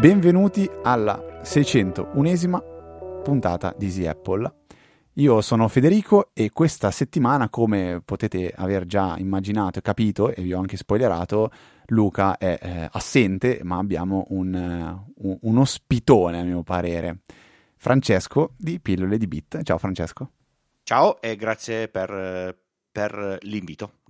Benvenuti alla 601esima puntata di Easy Apple. Io sono Federico e questa settimana, come potete aver già immaginato e capito, e vi ho anche spoilerato, Luca è eh, assente, ma abbiamo un, uh, un, un, ospitone a mio parere. Francesco di Pillole di Bit. Ciao Francesco. Ciao e grazie per, per l'invito,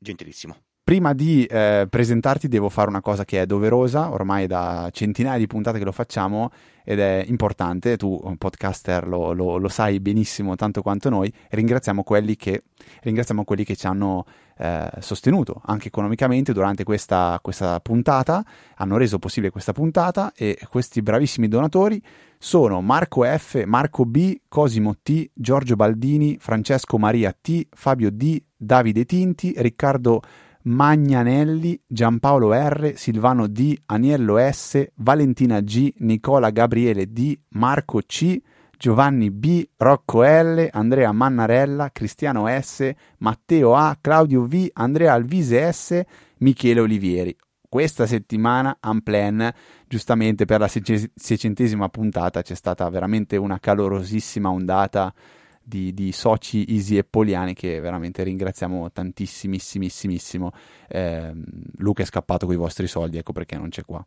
gentilissimo. Prima di eh, presentarti devo fare una cosa che è doverosa, ormai da centinaia di puntate che lo facciamo ed è importante, tu un podcaster lo, lo, lo sai benissimo tanto quanto noi, ringraziamo quelli che, ringraziamo quelli che ci hanno eh, sostenuto anche economicamente durante questa, questa puntata, hanno reso possibile questa puntata e questi bravissimi donatori sono Marco F, Marco B, Cosimo T, Giorgio Baldini, Francesco Maria T, Fabio D, Davide Tinti, Riccardo Magnanelli, Giampaolo R, Silvano D, Aniello S, Valentina G, Nicola Gabriele D, Marco C, Giovanni B, Rocco L, Andrea Mannarella, Cristiano S, Matteo A, Claudio V, Andrea Alvise S, Michele Olivieri. Questa settimana Unplan, giustamente per la seicentesima puntata, c'è stata veramente una calorosissima ondata di, di soci easy e poliani che veramente ringraziamo tantissimissimissimo. Eh, Luca è scappato con i vostri soldi, ecco perché non c'è qua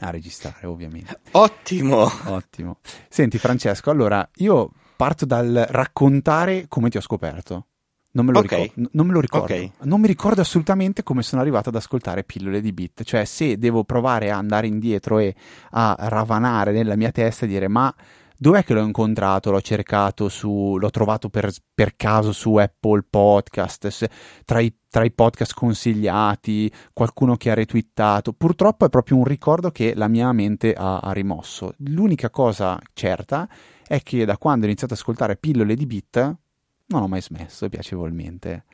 a registrare ovviamente. Ottimo! Ottimo. Senti Francesco, allora io parto dal raccontare come ti ho scoperto. Non me, okay. ricordo, non me lo ricordo. Okay. Non mi ricordo assolutamente come sono arrivato ad ascoltare pillole di beat. Cioè, se devo provare a andare indietro e a ravanare nella mia testa e dire ma Dov'è che l'ho incontrato? L'ho cercato su, l'ho trovato per, per caso su Apple Podcast, se, tra, i, tra i podcast consigliati, qualcuno che ha retweetato. Purtroppo è proprio un ricordo che la mia mente ha, ha rimosso. L'unica cosa certa è che da quando ho iniziato ad ascoltare pillole di beat non ho mai smesso piacevolmente.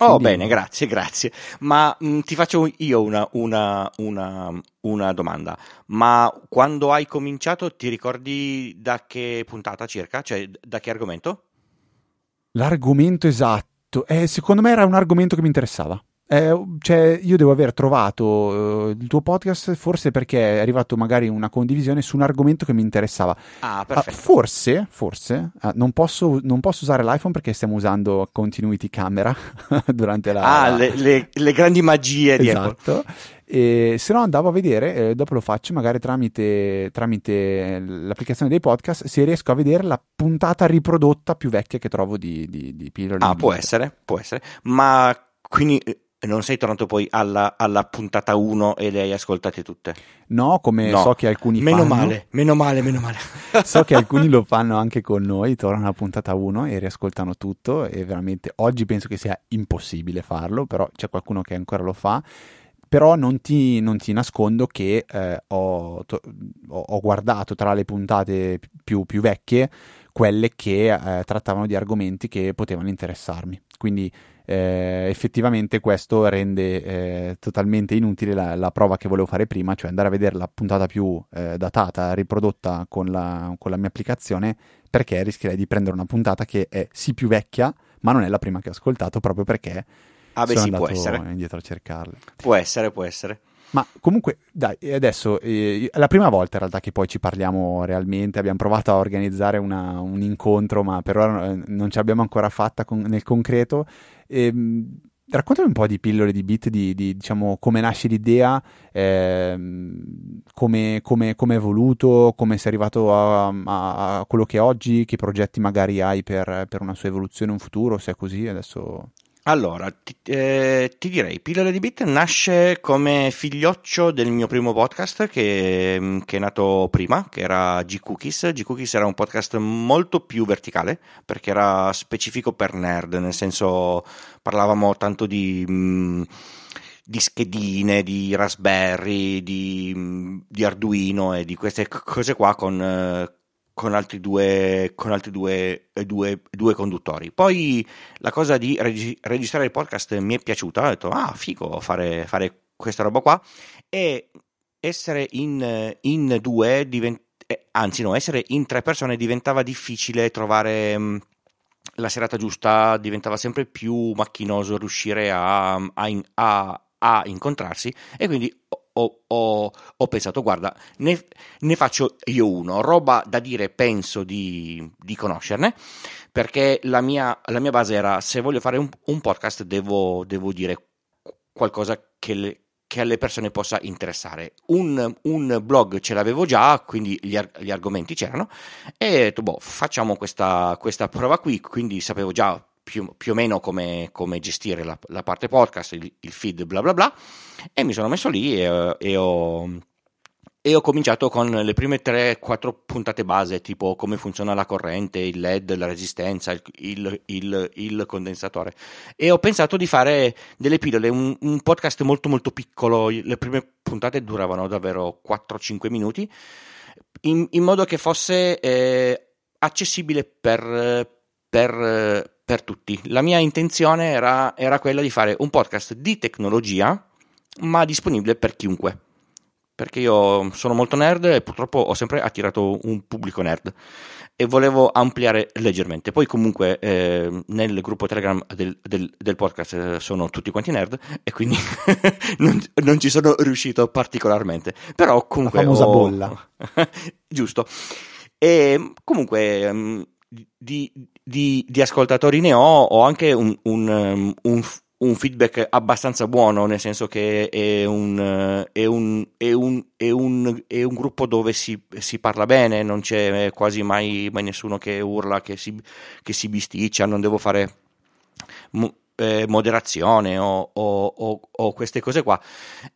Oh, Quindi... bene, grazie, grazie. Ma mh, mm, ti faccio io una, una, una, una, domanda. Ma quando hai cominciato ti ricordi da che puntata circa? Cioè, da che argomento? L'argomento esatto. Eh, secondo me era un argomento che mi interessava. Eh, cioè, io devo aver trovato uh, il tuo podcast forse perché è arrivato magari una condivisione su un argomento che mi interessava. Ah, perfetto. Uh, forse, forse, uh, non, posso, non, posso, usare l'iPhone perché stiamo usando continuity camera durante la... Ah, le, le, le grandi magie di esatto. E se no andavo a vedere, eh, dopo lo faccio magari tramite, tramite, l'applicazione dei podcast, se riesco a vedere la puntata riprodotta più vecchia che trovo di, di, di Pillole. Ah, può essere, può essere. Ma quindi non sei tornato poi alla, alla, puntata 1 e le hai ascoltate tutte? No, come no. so che alcuni meno fanno. Male, meno male, meno male. so che alcuni lo fanno anche con noi, tornano alla puntata 1 e riascoltano tutto e veramente oggi penso che sia impossibile farlo, però c'è qualcuno che ancora lo fa. Però non ti, non ti nascondo che eh, ho, to, ho, guardato tra le puntate più, più vecchie quelle che eh, trattavano di argomenti che potevano interessarmi. Quindi eh, effettivamente questo rende eh, totalmente inutile la, la, prova che volevo fare prima, cioè andare a vedere la puntata più eh, datata, riprodotta con la, con la, mia applicazione, perché rischierei di prendere una puntata che è sì più vecchia, ma non è la prima che ho ascoltato, proprio perché ah, beh, sono sì, andato indietro a cercarle. Può essere, può essere. Ma comunque, dai, adesso eh, è la prima volta in realtà che poi ci parliamo realmente. Abbiamo provato a organizzare una, un incontro, ma per ora eh, non ci abbiamo ancora fatta con, nel concreto. E, ehm, raccontami un po' di pillole di bit, di, di diciamo come nasce l'idea, eh, come, è evoluto, come sei arrivato a, a, a, quello che è oggi, che progetti magari hai per, per una sua evoluzione in futuro, se è così adesso. Allora, ti, eh, ti, direi, Pillole di Bit nasce come figlioccio del mio primo podcast che, mm, che, è nato prima, che era G-Cookies. G-Cookies era un podcast molto più verticale, perché era specifico per nerd, nel senso parlavamo tanto di... Mm, di schedine, di Raspberry, di, mm, di, Arduino e di queste cose qua con, eh, con altri due, con altri due, eh, due, due conduttori. Poi la cosa di reg- registrare il podcast mi è piaciuta, ho detto, ah, figo fare, fare questa roba qua, e essere in, in due diventa eh, anzi no, essere in tre persone diventava difficile trovare mh, la serata giusta, diventava sempre più macchinoso riuscire a, a, a, a incontrarsi e quindi ho, ho, ho, pensato, guarda, ne, ne, faccio io uno, roba da dire, penso di, di conoscerne, perché la mia, la mia, base era, se voglio fare un, un podcast devo, devo, dire qualcosa che, le, che, alle persone possa interessare. Un, un, blog ce l'avevo già, quindi gli, gli argomenti c'erano, e ho detto, boh, facciamo questa, questa prova qui, quindi sapevo già più, più o meno come, come gestire la, la, parte podcast, il, il, feed, bla bla bla, e mi sono messo lì e, e, ho, e ho cominciato con le prime 3-4 puntate base, tipo come funziona la corrente, il LED, la resistenza, il, il, il condensatore. E ho pensato di fare delle pillole, un, un, podcast molto molto piccolo, le prime puntate duravano davvero 4-5 minuti, in, in, modo che fosse eh, accessibile per, per per tutti. La mia intenzione era, era quella di fare un podcast di tecnologia, ma disponibile per chiunque. Perché io sono molto nerd e purtroppo ho sempre attirato un pubblico nerd e volevo ampliare leggermente. Poi comunque eh, nel gruppo Telegram del, del, del podcast eh, sono tutti quanti nerd e quindi non, non, ci sono riuscito particolarmente. Però comunque... La famosa ho... bolla. Giusto. E comunque mm, di, di, di, ascoltatori ne ho, ho anche un, un, um, un, un, feedback abbastanza buono, nel senso che è un, è è è è gruppo dove si, si, parla bene, non c'è quasi mai, mai nessuno che urla, che si, che si bisticcia, non devo fare eh, moderazione o, o, o, o, queste cose qua.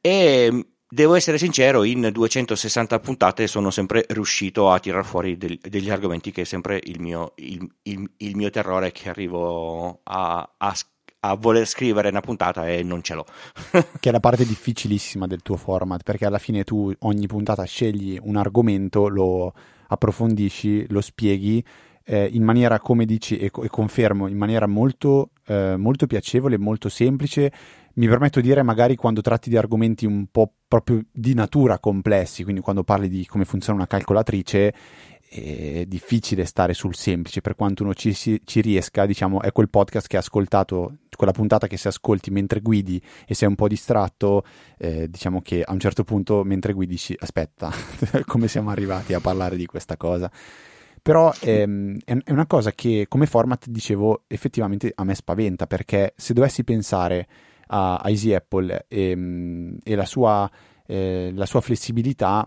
E Devo essere sincero, in 260 puntate sono sempre riuscito a tirar fuori del, degli argomenti che è sempre il mio, il, il, il mio terrore che arrivo a, a, a, voler scrivere una puntata e non ce l'ho. che è la parte difficilissima del tuo format, perché alla fine tu ogni puntata scegli un argomento, lo approfondisci, lo spieghi eh, in maniera, come dici, e, e confermo, in maniera molto, eh, molto piacevole, molto semplice mi permetto di dire magari quando tratti di argomenti un po' proprio di natura complessi, quindi quando parli di come funziona una calcolatrice, è difficile stare sul semplice, per quanto uno ci, ci riesca, diciamo, è quel podcast che hai ascoltato, quella puntata che se ascolti mentre guidi e sei un po' distratto, eh, diciamo che a un certo punto mentre guidi dici aspetta, come siamo arrivati a parlare di questa cosa? Però ehm, è una cosa che come format, dicevo, effettivamente a me spaventa, perché se dovessi pensare a, Easy Apple e, mm, e la, sua, eh, la sua flessibilità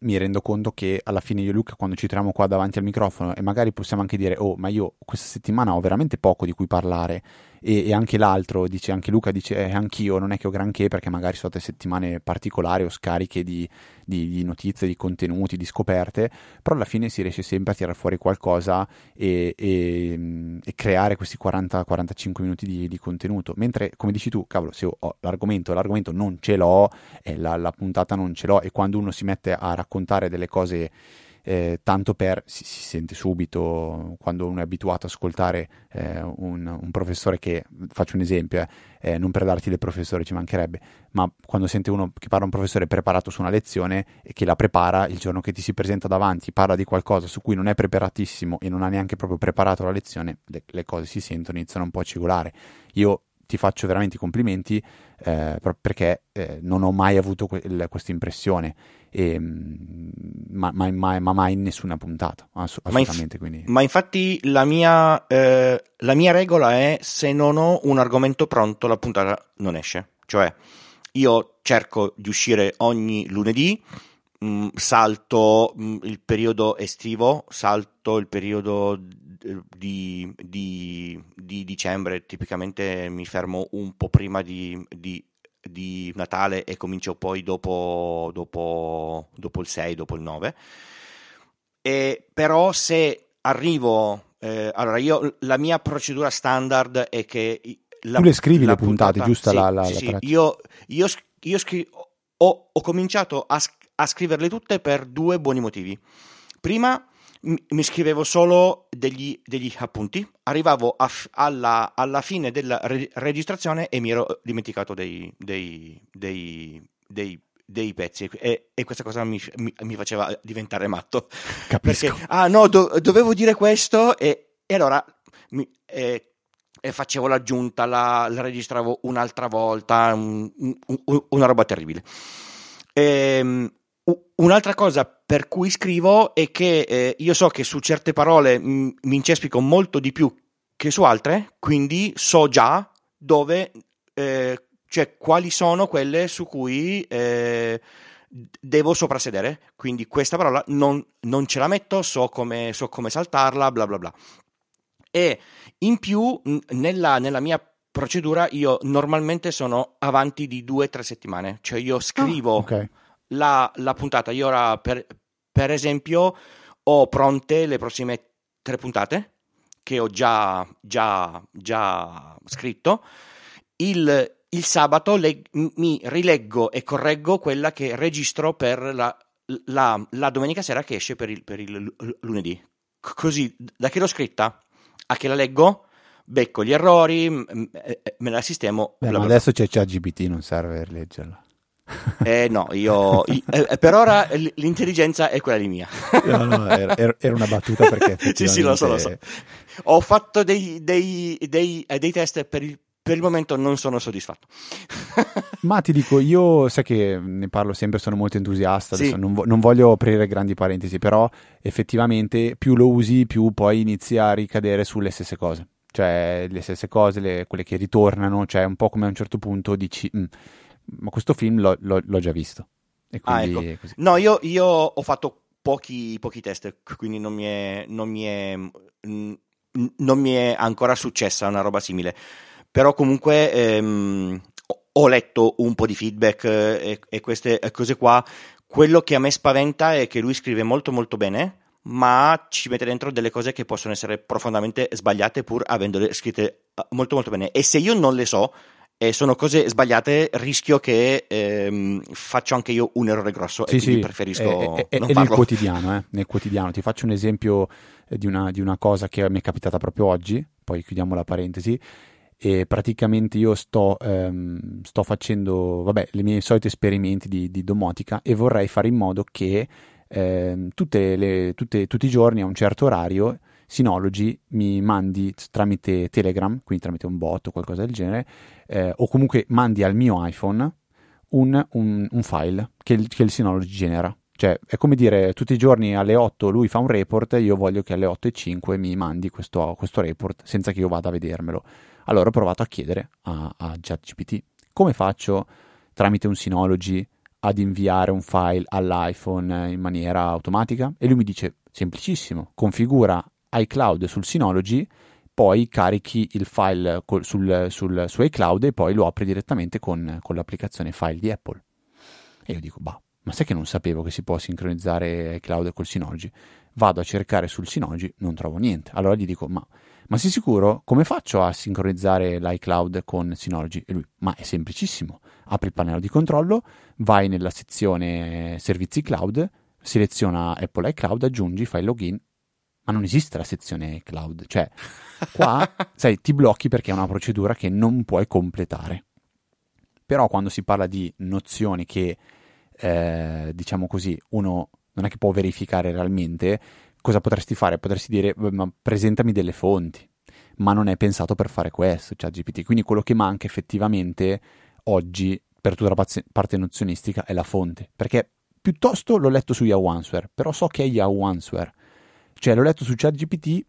mi rendo conto che alla fine io e Luca quando ci troviamo qua davanti al microfono e magari possiamo anche dire oh ma io questa settimana ho veramente poco di cui parlare e, e anche l'altro dice anche Luca dice eh, anch'io non è che ho granché perché magari sono state settimane particolari o scariche di, di, di, notizie, di contenuti, di scoperte però alla fine si riesce sempre a tirare fuori qualcosa e, e, e creare questi 40-45 minuti di, di, contenuto. Mentre come dici tu cavolo se ho l'argomento l'argomento non ce l'ho e la, la puntata non ce l'ho e quando uno si mette a raccontare delle cose eh, tanto per si, si, sente subito quando uno è abituato ad ascoltare eh, un, un, professore che faccio un esempio eh, eh, non per darti del professore ci mancherebbe ma quando sente uno che parla un professore preparato su una lezione e che la prepara il giorno che ti si presenta davanti parla di qualcosa su cui non è preparatissimo e non ha neanche proprio preparato la lezione le, le cose si sentono iniziano un po' a cigolare. Io ti faccio veramente i complimenti eh, perché eh, non ho mai avuto que- questa impressione, e, mm, ma, ma, ma, ma, mai in nessuna puntata, ass- assolutamente. Ma, inf- ma infatti la mia, eh, la mia regola è se non ho un argomento pronto la puntata non esce, cioè io cerco di uscire ogni lunedì, mh, mm, salto mh, mm, il periodo estivo, salto il periodo di, di, di, dicembre, tipicamente mi fermo un po' prima di, di, di Natale e comincio poi dopo, dopo, dopo, il 6, dopo il 9. E, però se arrivo, eh, allora io la mia procedura standard è che... La, tu le scrivi le puntate, puntata, giusto? Sì, la, la, sì, la sì. Io, io, io scri- ho, ho, cominciato a, a scriverle tutte per due buoni motivi. Prima mi scrivevo solo degli, degli appunti, arrivavo f- alla, alla, fine della re- registrazione e mi ero dimenticato dei, dei, dei, dei dei pezzi e, e questa cosa mi, mi, mi, faceva diventare matto. Capisco. Perché, ah no, do, dovevo dire questo e, e allora mi, eh, facevo l'aggiunta, la, la, registravo un'altra volta, un, un, una roba terribile. E, ehm, un'altra cosa per cui scrivo è che eh, io so che su certe parole mi incespico molto di più che su altre, quindi so già dove, eh, cioè quali sono quelle su cui eh, devo soprassedere. Quindi questa parola non, non ce la metto, so come, so come, saltarla, bla bla bla. E in più, nella, nella mia procedura, io normalmente sono avanti di due o tre settimane, cioè io scrivo. Oh, okay la, la puntata. Io ora, per, per, esempio, ho pronte le prossime tre puntate che ho già, già, già scritto. Il, il sabato le, mi rileggo e correggo quella che registro per la, la, la domenica sera che esce per il, per il lunedì. Così, da che l'ho scritta a che la leggo, becco gli errori, me la sistemo. Beh, ma adesso c'è ChatGPT, non serve leggerla. Eh no, io, io eh, per ora l'intelligenza è quella di mia. No, no, era, era una battuta perché Sì, sì, lo so, lo so. Ho fatto dei, dei, dei, eh, dei test per il, per il momento non sono soddisfatto. Ma ti dico, io sai che ne parlo sempre, sono molto entusiasta, sì. non, vo- non, voglio aprire grandi parentesi, però effettivamente più lo usi, più poi inizi a ricadere sulle stesse cose. Cioè le stesse cose, le, quelle che ritornano, cioè un po' come a un certo punto dici... Mm, ma questo film l'ho, l'ho, l'ho già visto. ah, ecco. No, io, io, ho fatto pochi, pochi, test, quindi non mi, è, non, mi è, non mi è ancora successa una roba simile. Però comunque ehm, ho letto un po' di feedback eh, e, e queste cose qua. Quello che a me spaventa è che lui scrive molto molto bene, ma ci mette dentro delle cose che possono essere profondamente sbagliate pur avendole scritte eh, molto molto bene. E se io non le so, e sono cose sbagliate, rischio che ehm, faccio anche io un errore grosso sì, e sì, preferisco è, è, non è farlo. nel quotidiano, eh, nel quotidiano. Ti faccio un esempio eh, di una, di una cosa che mi è capitata proprio oggi, poi chiudiamo la parentesi e praticamente io sto, ehm, sto facendo vabbè, i miei soliti esperimenti di, di, domotica e vorrei fare in modo che ehm, tutte le, tutte, tutti i giorni a un certo orario Synology mi mandi tramite Telegram, quindi tramite un bot o qualcosa del genere, eh, o comunque mandi al mio iPhone un, un, un file che il, che il Synology genera. Cioè, è come dire, tutti i giorni alle 8 lui fa un report io voglio che alle 8 e 5 mi mandi questo, questo report senza che io vada a vedermelo. Allora ho provato a chiedere a, a ChatGPT come faccio tramite un Synology ad inviare un file all'iPhone in maniera automatica? E lui mi dice semplicissimo, configura iCloud sul Synology, poi carichi il file col, sul, sul, su iCloud e poi lo apri direttamente con, con l'applicazione file di Apple. E io dico, bah, ma sai che non sapevo che si può sincronizzare iCloud col Synology? Vado a cercare sul Synology, non trovo niente. Allora gli dico, ma, ma sei sicuro? Come faccio a sincronizzare l'iCloud con Synology? E lui, ma è semplicissimo. Apri il pannello di controllo, vai nella sezione servizi cloud, seleziona Apple iCloud, aggiungi, fai login ma non esiste la sezione cloud. Cioè, qua, sai, ti blocchi perché è una procedura che non puoi completare. Però quando si parla di nozioni che, eh, diciamo così, uno non è che può verificare realmente, cosa potresti fare? Potresti dire, ma presentami delle fonti, ma non è pensato per fare questo, cioè GPT. Quindi quello che manca effettivamente oggi per tutta la parte nozionistica è la fonte, perché piuttosto l'ho letto su Yahoo Answer, però so che è Yahoo Answer cioè, l'ho letto su ChatGPT,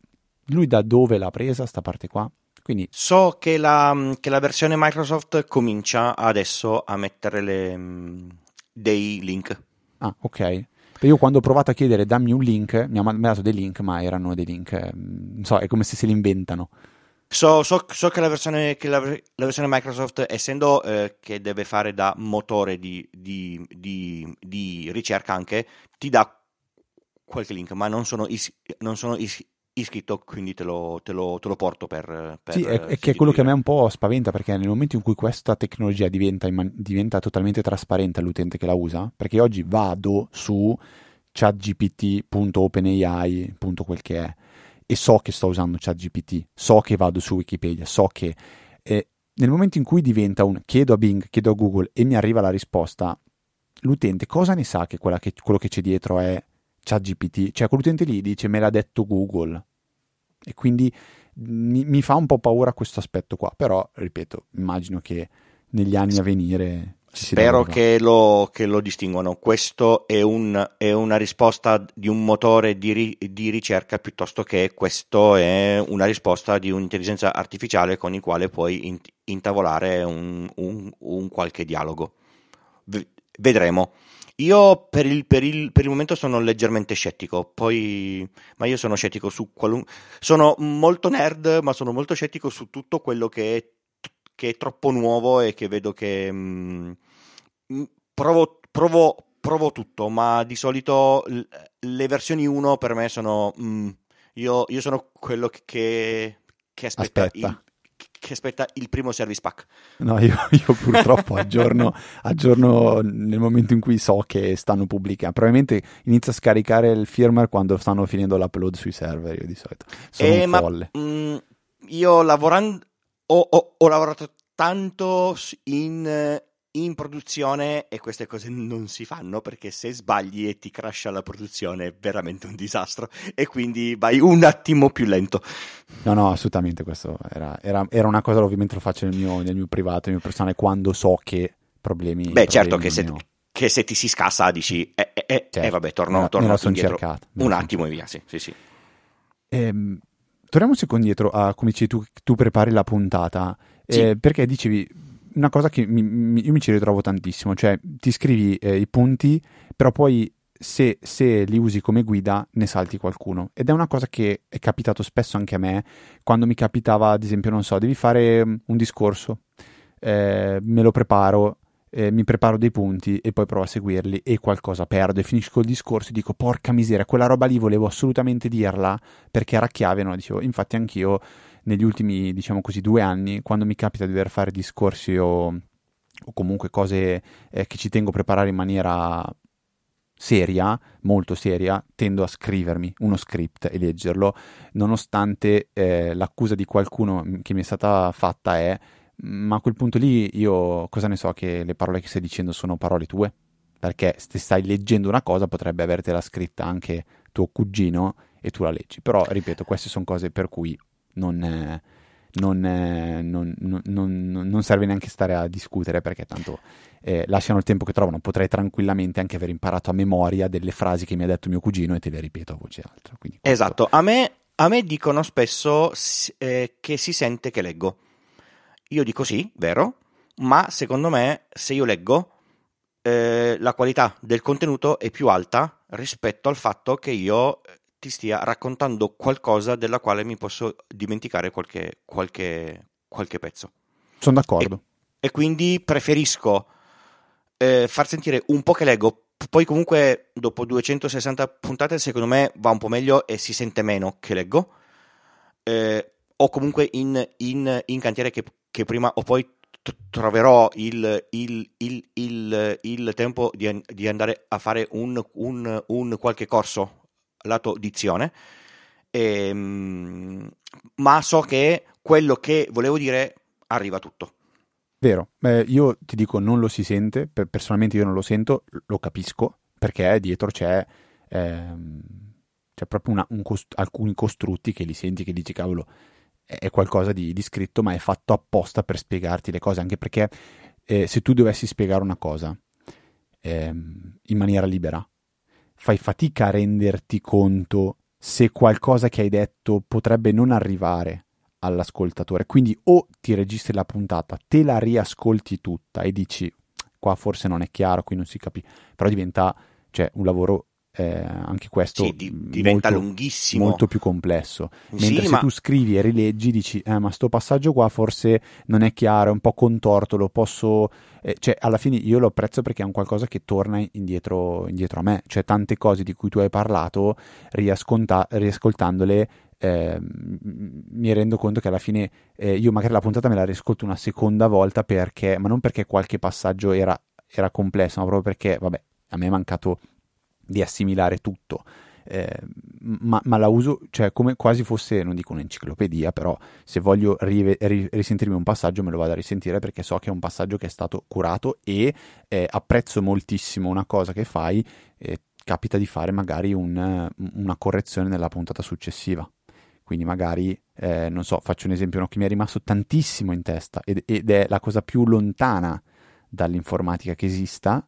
lui da dove l'ha presa, sta parte qua? Quindi... So che la, che la versione Microsoft comincia adesso a mettere le, mm, dei link. Ah, ok. Io quando ho provato a chiedere dammi un link, mi ha dato dei link, ma erano dei link, mm, non so, è come se se li inventano. So, so, so che, la versione, che la, la versione, Microsoft, essendo eh, che deve fare da motore di, di, di, di ricerca anche, ti dà qualche link, ma non sono, is- non sono is- iscritto, quindi te lo, te lo, te lo porto per, per Sì, è, che è quello che a me un po' spaventa, perché nel momento in cui questa tecnologia diventa, man- diventa totalmente trasparente all'utente che la usa, perché oggi vado su chatgpt.openai, che è, e so che sto usando ChatGPT, so che vado su Wikipedia, so che eh, nel momento in cui diventa un chiedo a Bing, chiedo a Google e mi arriva la risposta, l'utente cosa ne sa che, che quello che c'è dietro è ChatGPT? Cioè, quell'utente lì dice me l'ha detto Google. E quindi mi, mi fa un po' paura questo aspetto qua, però, ripeto, immagino che negli anni a venire Spero che lo, che lo, distinguano. Questo è, un, è, una risposta di un motore di, ri, di, ricerca piuttosto che questo è una risposta di un'intelligenza artificiale con il quale puoi in, intavolare un, un, un, qualche dialogo. V- vedremo. Io per il, per, il, per il, momento sono leggermente scettico, poi, ma io sono scettico su qualunque... Sono molto nerd, ma sono molto scettico su tutto quello che è che è troppo nuovo e che vedo che mh, mm, provo, provo, provo, tutto, ma di solito le versioni 1 per me sono... Mh, mm, io, io, sono quello che, che aspetta, aspetta. Il, che aspetta il primo service pack. No, io, io purtroppo aggiorno, aggiorno, nel momento in cui so che stanno pubblicando. Probabilmente inizio a scaricare il firmware quando stanno finendo l'upload sui server, io di solito. Sono eh, ma, folle. Mh, mm, io lavorando ho, ho, ho lavorato tanto in, in, produzione e queste cose non si fanno perché se sbagli e ti crasha la produzione è veramente un disastro e quindi vai un attimo più lento. No, no, assolutamente questo era, era, era una cosa ovviamente lo faccio nel mio, nel mio privato, nel mio personale quando so che problemi... Beh, problemi certo che se, che se, ti si scassa dici, eh, eh, eh, certo, eh vabbè, torno, me, torno me cercato, un attimo e via, sì, sì, sì. Ehm, torniamo un secondo indietro a come dici tu, tu prepari la puntata, sì. eh, perché dicevi una cosa che mi, mi, io mi ci ritrovo tantissimo, cioè ti scrivi eh, i punti, però poi se, se, li usi come guida ne salti qualcuno. Ed è una cosa che è capitato spesso anche a me, quando mi capitava, ad esempio, non so, devi fare un discorso, eh, me lo preparo, eh, mi preparo dei punti e poi provo a seguirli e qualcosa perdo e finisco il discorso e dico porca miseria, quella roba lì volevo assolutamente dirla perché era chiave, no? Dicevo, infatti anch'io negli ultimi, diciamo così, due anni, quando mi capita di dover fare discorsi o, o comunque cose eh, che ci tengo a preparare in maniera seria, molto seria, tendo a scrivermi uno script e leggerlo, nonostante eh, l'accusa di qualcuno che mi è stata fatta è ma a quel punto lì io cosa ne so che le parole che stai dicendo sono parole tue? Perché se stai leggendo una cosa potrebbe avertela scritta anche tuo cugino e tu la leggi. Però, ripeto, queste sono cose per cui non, eh, non, eh, non, non, serve neanche stare a discutere perché tanto eh, lasciano il tempo che trovano. Potrei tranquillamente anche aver imparato a memoria delle frasi che mi ha detto mio cugino e te le ripeto a voce alta. Esatto, a me, a me, dicono spesso eh, che si sente che leggo. Io dico sì, vero, ma secondo me se io leggo eh, la qualità del contenuto è più alta rispetto al fatto che io eh, ti stia raccontando qualcosa della quale mi posso dimenticare qualche, qualche, qualche pezzo. Sono d'accordo. E, e quindi preferisco eh, far sentire un po' che leggo, poi comunque dopo 260 puntate secondo me va un po' meglio e si sente meno che leggo. Eh, o comunque in, in, in cantiere che, che, prima o poi troverò il, il, il, il tempo di, di, andare a fare un, un, un qualche corso lato dizione, ehm, ma so che quello che volevo dire arriva tutto. Vero, eh, io ti dico non lo si sente, personalmente io non lo sento, lo capisco, perché dietro c'è, ehm, c'è proprio una, un cost- alcuni costrutti che li senti che dici cavolo è qualcosa di, di, scritto ma è fatto apposta per spiegarti le cose, anche perché eh, se tu dovessi spiegare una cosa ehm, in maniera libera, fai fatica a renderti conto se qualcosa che hai detto potrebbe non arrivare all'ascoltatore. Quindi o ti registri la puntata, te la riascolti tutta e dici qua forse non è chiaro, qui non si capisce, però diventa cioè, un lavoro eh, anche questo sì, di, diventa molto, lunghissimo. molto più complesso. Mentre sì, se ma... tu scrivi e rileggi dici eh, ma sto passaggio qua forse non è chiaro è un po' contorto lo posso eh, cioè alla fine io lo apprezzo perché è un qualcosa che torna indietro, indietro a me. Cioè tante cose di cui tu hai parlato riascolta- riascoltandole eh, mi rendo conto che alla fine eh, io magari la puntata me la riascolto una seconda volta perché ma non perché qualche passaggio era, era complesso ma proprio perché vabbè a me è mancato di assimilare tutto. eh, ma, ma, la uso cioè, come quasi fosse, non dico un'enciclopedia, però se voglio rive- ri- risentirmi un passaggio me lo vado a risentire perché so che è un passaggio che è stato curato e eh, apprezzo moltissimo una cosa che fai, eh, capita di fare magari un, una correzione nella puntata successiva. Quindi magari, eh, non so, faccio un esempio no, che mi è rimasto tantissimo in testa ed, ed è la cosa più lontana dall'informatica che esista,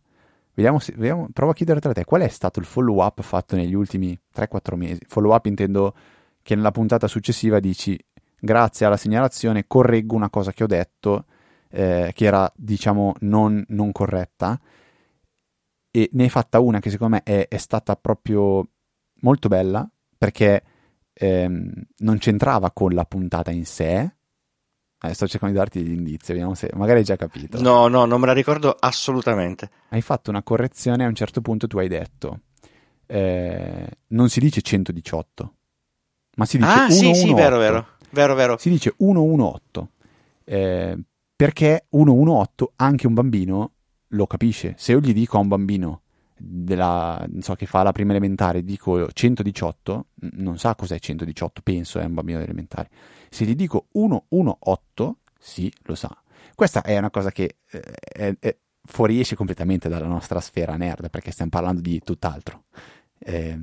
Vediamo, se, vediamo, provo a chiedere tra te qual è stato il follow up fatto negli ultimi 3-4 mesi. Follow up intendo che nella puntata successiva dici grazie alla segnalazione correggo una cosa che ho detto eh, che era diciamo non, non, corretta e ne hai fatta una che secondo me è, è stata proprio molto bella perché ehm, non c'entrava con la puntata in sé eh, sto cercando di darti degli indizi, vediamo se magari hai già capito. No, no, non me la ricordo assolutamente. Hai fatto una correzione a un certo punto tu hai detto eh, non si dice 118, ma si dice ah, 118. sì, sì, vero, vero, vero, vero. Si dice 118. Eh, perché 118 anche un bambino lo capisce. Se io gli dico a un bambino della, so, che fa la prima elementare, dico 118, non sa cos'è 118, penso è un bambino elementare. Se gli dico 118, sì, lo sa. Questa è una cosa che eh, è, è, fuoriesce completamente dalla nostra sfera nerd, perché stiamo parlando di tutt'altro. Eh,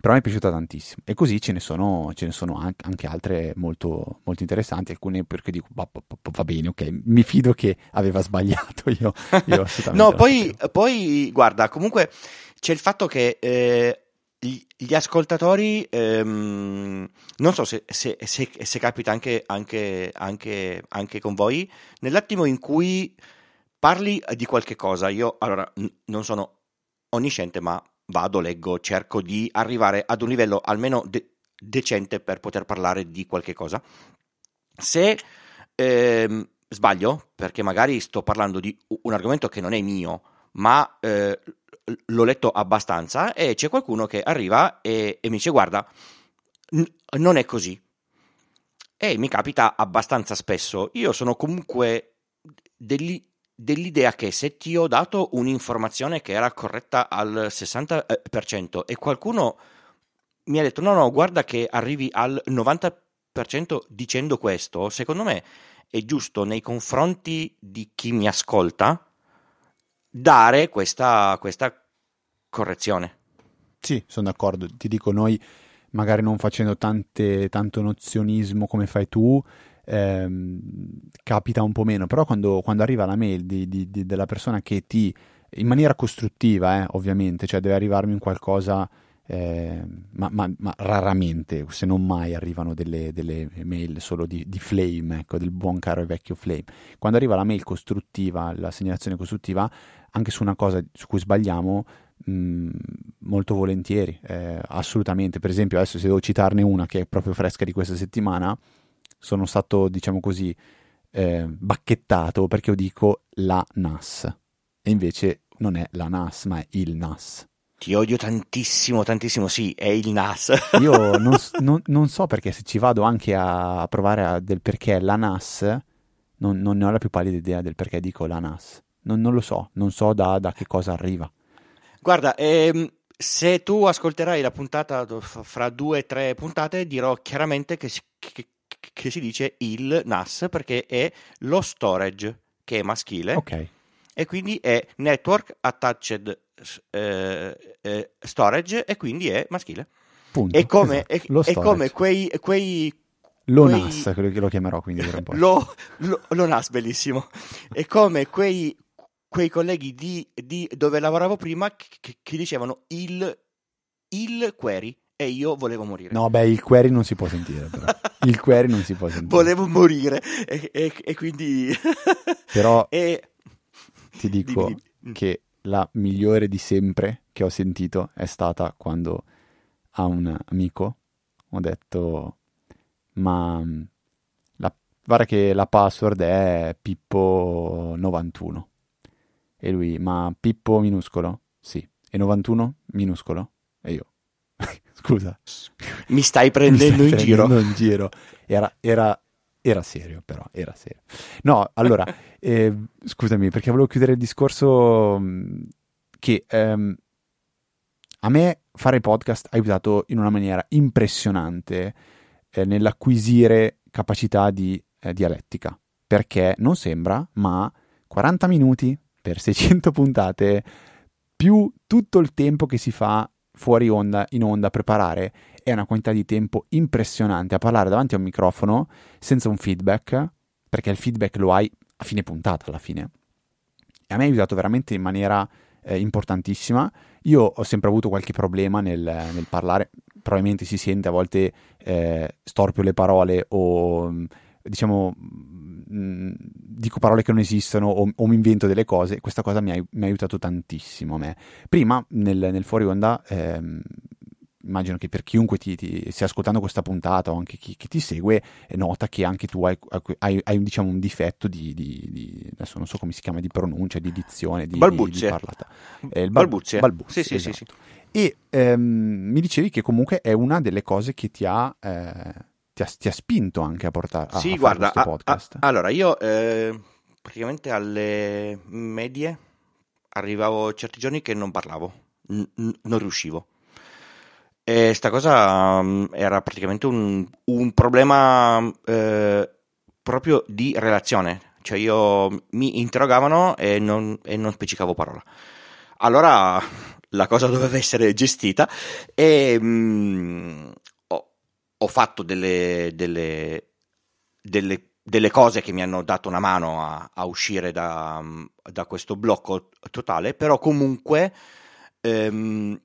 però mi è piaciuta tantissimo. E così ce ne sono, ce ne sono anche, anche, altre molto, molto interessanti, alcune perché dico, va, va, bene, ok, mi fido che aveva sbagliato io. io no, poi, poi, guarda, comunque c'è il fatto che... Eh, gli ascoltatori, ehm, non so se, se, se, se capita anche, anche, anche, anche, con voi, nell'attimo in cui parli di qualche cosa, io allora n- non sono onnisciente, ma vado, leggo, cerco di arrivare ad un livello almeno de- decente per poter parlare di qualche cosa. Se ehm, sbaglio, perché magari sto parlando di un argomento che non è mio, ma eh, l'ho letto abbastanza e c'è qualcuno che arriva e, e mi dice guarda, n- non è così. E mi capita abbastanza spesso. Io sono comunque degli, dell'idea che se ti ho dato un'informazione che era corretta al 60% e qualcuno mi ha detto no no guarda che arrivi al 90% dicendo questo, secondo me è giusto nei confronti di chi mi ascolta dare questa, questa correzione. Sì, sono d'accordo. Ti dico, noi magari non facendo tante, tanto nozionismo come fai tu, ehm, capita un po' meno, però quando, quando arriva la mail di, di, di, della persona che ti, in maniera costruttiva, eh, ovviamente, cioè deve arrivarmi un qualcosa, eh, ma, ma, ma, raramente, se non mai, arrivano delle, delle mail solo di, di, flame, ecco, del buon caro e vecchio flame. Quando arriva la mail costruttiva, la segnalazione costruttiva, anche su una cosa su cui sbagliamo, mm, molto volentieri, eh, assolutamente. Per esempio, adesso se devo citarne una che è proprio fresca di questa settimana, sono stato, diciamo così, eh, bacchettato perché io dico la NAS e invece non è la NAS ma è il NAS. Ti odio tantissimo, tantissimo, sì, è il NAS. Io non, non, non, so perché se ci vado anche a provare a, del perché la NAS, non, non, ne ho la più pallida idea del perché dico la NAS. Non, lo so, non so da, da che cosa arriva. Guarda, ehm, se tu ascolterai la puntata fra due o tre puntate, dirò chiaramente che, che, che si dice il NAS perché è lo storage che è maschile Ok. e quindi è Network Attached eh, eh, Storage e quindi è maschile. Punto. È come, esatto. è, è come quei, quei lo quei... NAS, quello che lo chiamerò quindi per un po'. Lo, lo, lo NAS, bellissimo. È come quei, quei colleghi di, di, dove lavoravo prima che, che dicevano il, il query e io volevo morire. No, beh, il query non si può sentire, però. Il query non si può sentire. Volevo morire e, e, e quindi... Però e... ti dico dimmi, che la migliore di sempre che ho sentito è stata quando a un amico ho detto ma la, guarda che la password è Pippo91 e lui ma Pippo minuscolo? Sì. E 91 minuscolo? E io Scusa. Mi stai prendendo, Mi stai in, giro. in giro. Era, era, era, serio, però, era serio. No, allora, eh, scusami, perché volevo chiudere il discorso mm, che ehm, a me fare podcast ha aiutato in una maniera impressionante eh, nell'acquisire capacità di eh, dialettica, perché non sembra, ma 40 minuti per 600 puntate più tutto il tempo che si fa fuori onda, in onda preparare, è una quantità di tempo impressionante a parlare davanti a un microfono senza un feedback, perché il feedback lo hai a fine puntata alla fine. E a me ha aiutato veramente in maniera eh, importantissima. Io ho sempre avuto qualche problema nel, nel parlare, probabilmente si sente a volte eh, storpio le parole o diciamo mh, dico parole che non esistono o, o, mi invento delle cose, questa cosa mi ha, mi ha aiutato tantissimo a me. Prima nel, nel fuori onda ehm, immagino che per chiunque ti, ti, stia ascoltando questa puntata o anche chi, chi ti segue, eh, nota che anche tu hai, hai, hai diciamo, un difetto di, di, di, adesso non so come si chiama, di pronuncia, di dizione, di, balbuzie. di parlata. Eh, il bal- balbuzie. balbuzie. Sì, esatto. sì, sì, sì. E ehm, mi dicevi che comunque è una delle cose che ti ha, eh, ti ha, ti ha spinto anche a portare a, sì, a guarda, questo podcast. A, allora, io eh, praticamente alle medie arrivavo certi giorni che non parlavo, n- n- non riuscivo e sta cosa um, era praticamente un, un problema eh, proprio di relazione, cioè io mi interrogavano e non, e non specificavo parola. Allora la cosa doveva essere gestita e mh, mm, ho, fatto delle, delle, delle, delle, cose che mi hanno dato una mano a, a uscire da, da, questo blocco totale, però comunque ehm,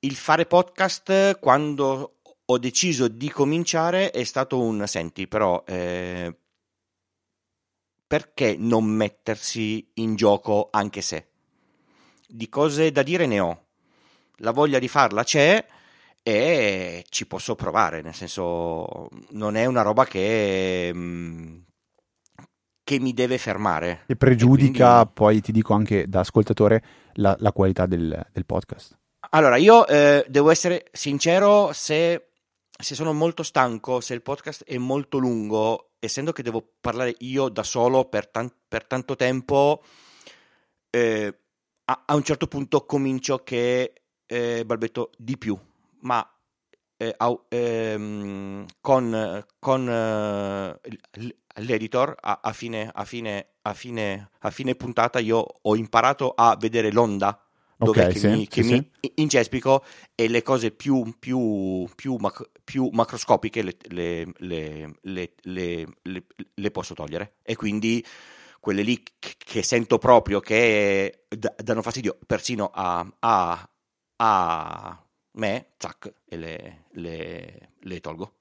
il fare podcast quando ho deciso di cominciare è stato un senti, però eh, perché non mettersi in gioco anche se? Di cose da dire ne ho, la voglia di farla c'è e ci posso provare, nel senso non è una roba che, mm, che mi deve fermare. E pregiudica, e quindi... poi ti dico anche da ascoltatore, la, la qualità del, del podcast. Allora, io eh, devo essere sincero, se, se, sono molto stanco, se il podcast è molto lungo, essendo che devo parlare io da solo per, tan- per tanto tempo, eh, a-, a, un certo punto comincio che eh, balbetto di più, ma eh, ehm, con, con eh, l'editor a-, a, fine, a, fine, a, fine, a fine puntata io ho imparato a vedere l'onda dove okay, che, sì, mi, che sì, mi sì. incespico e le cose più, più, più, mac- più macroscopiche le, le, le, le, posso togliere e quindi quelle lì che sento proprio che danno fastidio persino a, a, a me, zac, e le, le tolgo.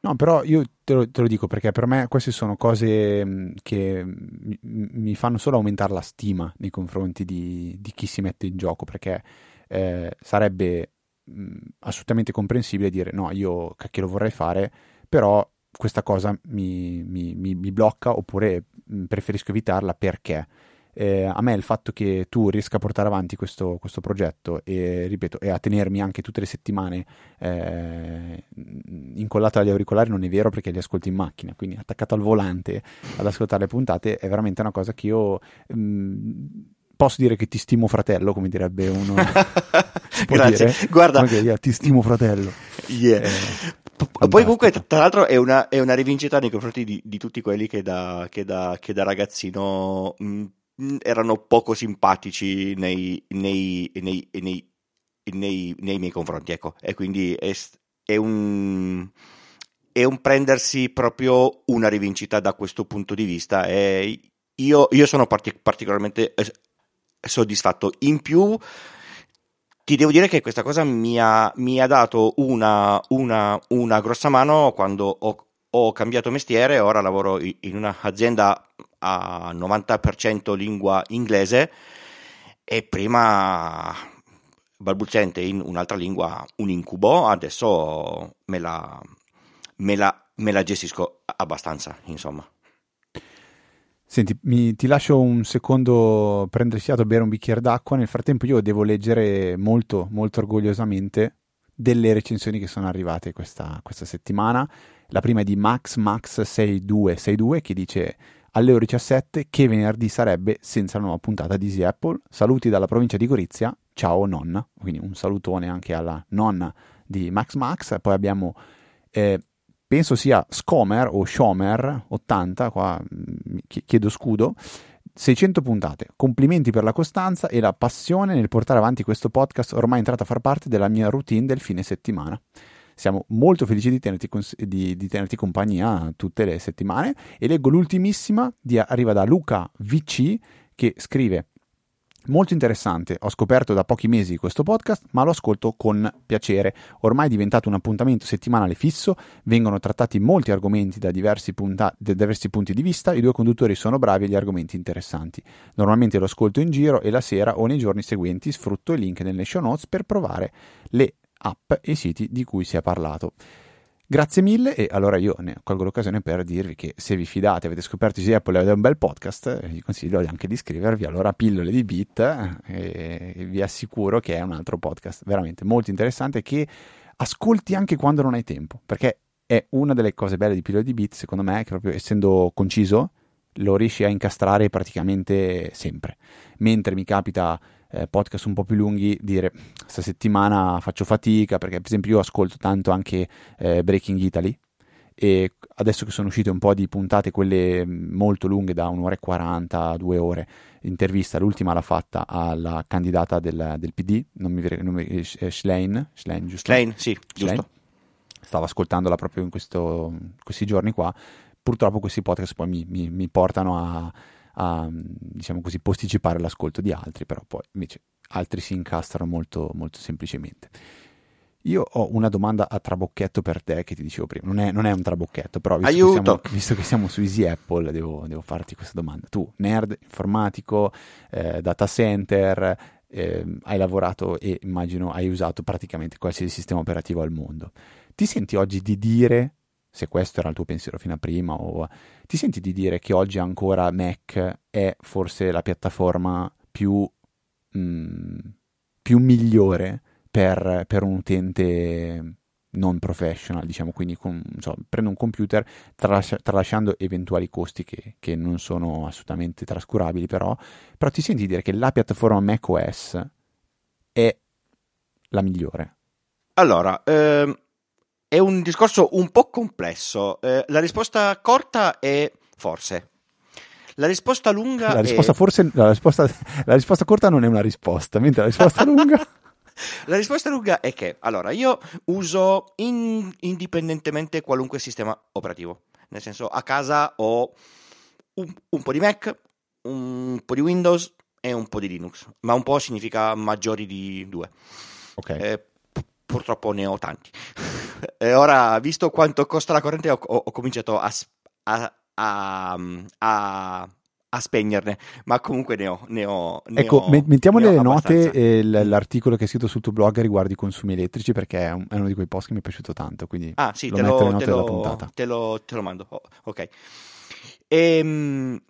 No, però io te lo, te lo, dico perché per me queste sono cose mm, che mi, mi fanno solo aumentare la stima nei confronti di, di chi si mette in gioco, perché eh, sarebbe mh, mm, assolutamente comprensibile dire no, io cacchio lo vorrei fare, però questa cosa mi, mi, mi blocca oppure mm, preferisco evitarla perché eh, a me il fatto che tu riesca a portare avanti questo, questo, progetto e, ripeto, e a tenermi anche tutte le settimane eh, incollato agli auricolari non è vero perché li ascolto in macchina, quindi attaccato al volante ad ascoltare le puntate è veramente una cosa che io... Mh, mm, posso dire che ti stimo fratello, come direbbe uno. Grazie. Dire? Guarda, okay, yeah, ti stimo fratello. Yeah. Eh, poi comunque, tra l'altro, è una, è una rivincita nei confronti di, di tutti quelli che da, che da, che da ragazzino mh, mm, erano poco simpatici nei, nei, nei, nei, miei confronti, ecco. E quindi è, è, un, è, un, prendersi proprio una rivincita da questo punto di vista. E io, io sono partic- particolarmente eh, soddisfatto. In più, ti devo dire che questa cosa mi ha, mi ha dato una, una, una, grossa mano quando ho, ho cambiato mestiere. Ora lavoro in un'azienda a 90% lingua inglese e prima balbuziente in un'altra lingua un incubo, adesso me la, me la, me la gestisco abbastanza, insomma. Senti, mi, ti lascio un secondo prendere fiato, bere un bicchiere d'acqua. Nel frattempo, io devo leggere molto, molto orgogliosamente delle recensioni che sono arrivate questa, questa settimana. La prima è di MaxMax6262 che dice alle ore 17 che venerdì sarebbe senza la nuova puntata di Easy Apple. Saluti dalla provincia di Gorizia, ciao nonna, quindi un salutone anche alla nonna di Max Max, poi abbiamo, eh, penso sia Scomer o Shomer 80, qua mm, chiedo scudo, 600 puntate, complimenti per la costanza e la passione nel portare avanti questo podcast ormai entrato a far parte della mia routine del fine settimana. Siamo molto felici di tenerti, di, di tenerti compagnia tutte le settimane e leggo l'ultimissima, di, arriva da Luca VC che scrive Molto interessante, ho scoperto da pochi mesi questo podcast, ma lo ascolto con piacere. Ormai è diventato un appuntamento settimanale fisso, vengono trattati molti argomenti da diversi, punta- da diversi punti di vista, i due conduttori sono bravi e gli argomenti interessanti. Normalmente lo ascolto in giro e la sera o nei giorni seguenti sfrutto i link nelle show notes per provare le app e siti di cui si è parlato. Grazie mille e allora io ne colgo l'occasione per dirvi che se vi fidate, avete scoperto Easy Apple e avete un bel podcast, vi consiglio anche di iscrivervi allora a Pillole di Bit e vi assicuro che è un altro podcast veramente molto interessante che ascolti anche quando non hai tempo, perché è una delle cose belle di Pillole di Bit, secondo me, che proprio essendo conciso lo riesci a incastrare praticamente sempre, mentre mi capita eh, podcast un po' più lunghi dire questa settimana faccio fatica perché per esempio io ascolto tanto anche eh, Breaking Italy e adesso che sono uscite un po' di puntate quelle molto lunghe da un'ora e 40 due ore intervista l'ultima l'ha fatta alla candidata del, del PD non mi viene il nome eh, Schlein Schlein giusto? Schlein sì Schlein. giusto stavo ascoltandola proprio in questo, questi giorni qua purtroppo questi podcast poi mi, mi, mi portano a a diciamo così, posticipare l'ascolto di altri, però poi invece altri si incastrano molto, molto semplicemente. Io ho una domanda a trabocchetto per te che ti dicevo prima, non è, non è un trabocchetto, però visto che, siamo, visto che, siamo, su Easy Apple devo, devo, farti questa domanda. Tu, nerd, informatico, eh, data center, eh, hai lavorato e immagino hai usato praticamente qualsiasi sistema operativo al mondo. Ti senti oggi di dire se questo era il tuo pensiero fino a prima, o ti senti di dire che oggi ancora Mac è forse la piattaforma più, mh, mm, più migliore per, per, un utente non professional, diciamo, quindi con, so, prende un computer tralascia, tralasciando eventuali costi che, che, non sono assolutamente trascurabili, però, però ti senti di dire che la piattaforma macOS è la migliore? Allora, ehm è un discorso un po' complesso. Eh, la risposta corta è forse. La risposta lunga la risposta è... forse la risposta, la risposta corta non è una risposta, mentre la risposta lunga La risposta lunga è che, allora, io uso in, indipendentemente qualunque sistema operativo. Nel senso, a casa ho un, un, po' di Mac, un po' di Windows e un po' di Linux. Ma un po' significa maggiori di due. Ok. Eh, purtroppo ne ho tanti. e ora, visto quanto costa la corrente, ho, ho, cominciato a, a, a, a, spegnerne, ma comunque ne ho. Ne ho ne ecco, ho, mettiamo nelle note eh, l'articolo che hai scritto sul tuo blog riguardo i consumi elettrici, perché è, un, è, uno di quei post che mi è piaciuto tanto. Quindi ah, sì, lo te, lo, te, lo, te, lo, te lo mando. Oh, ok. Ehm,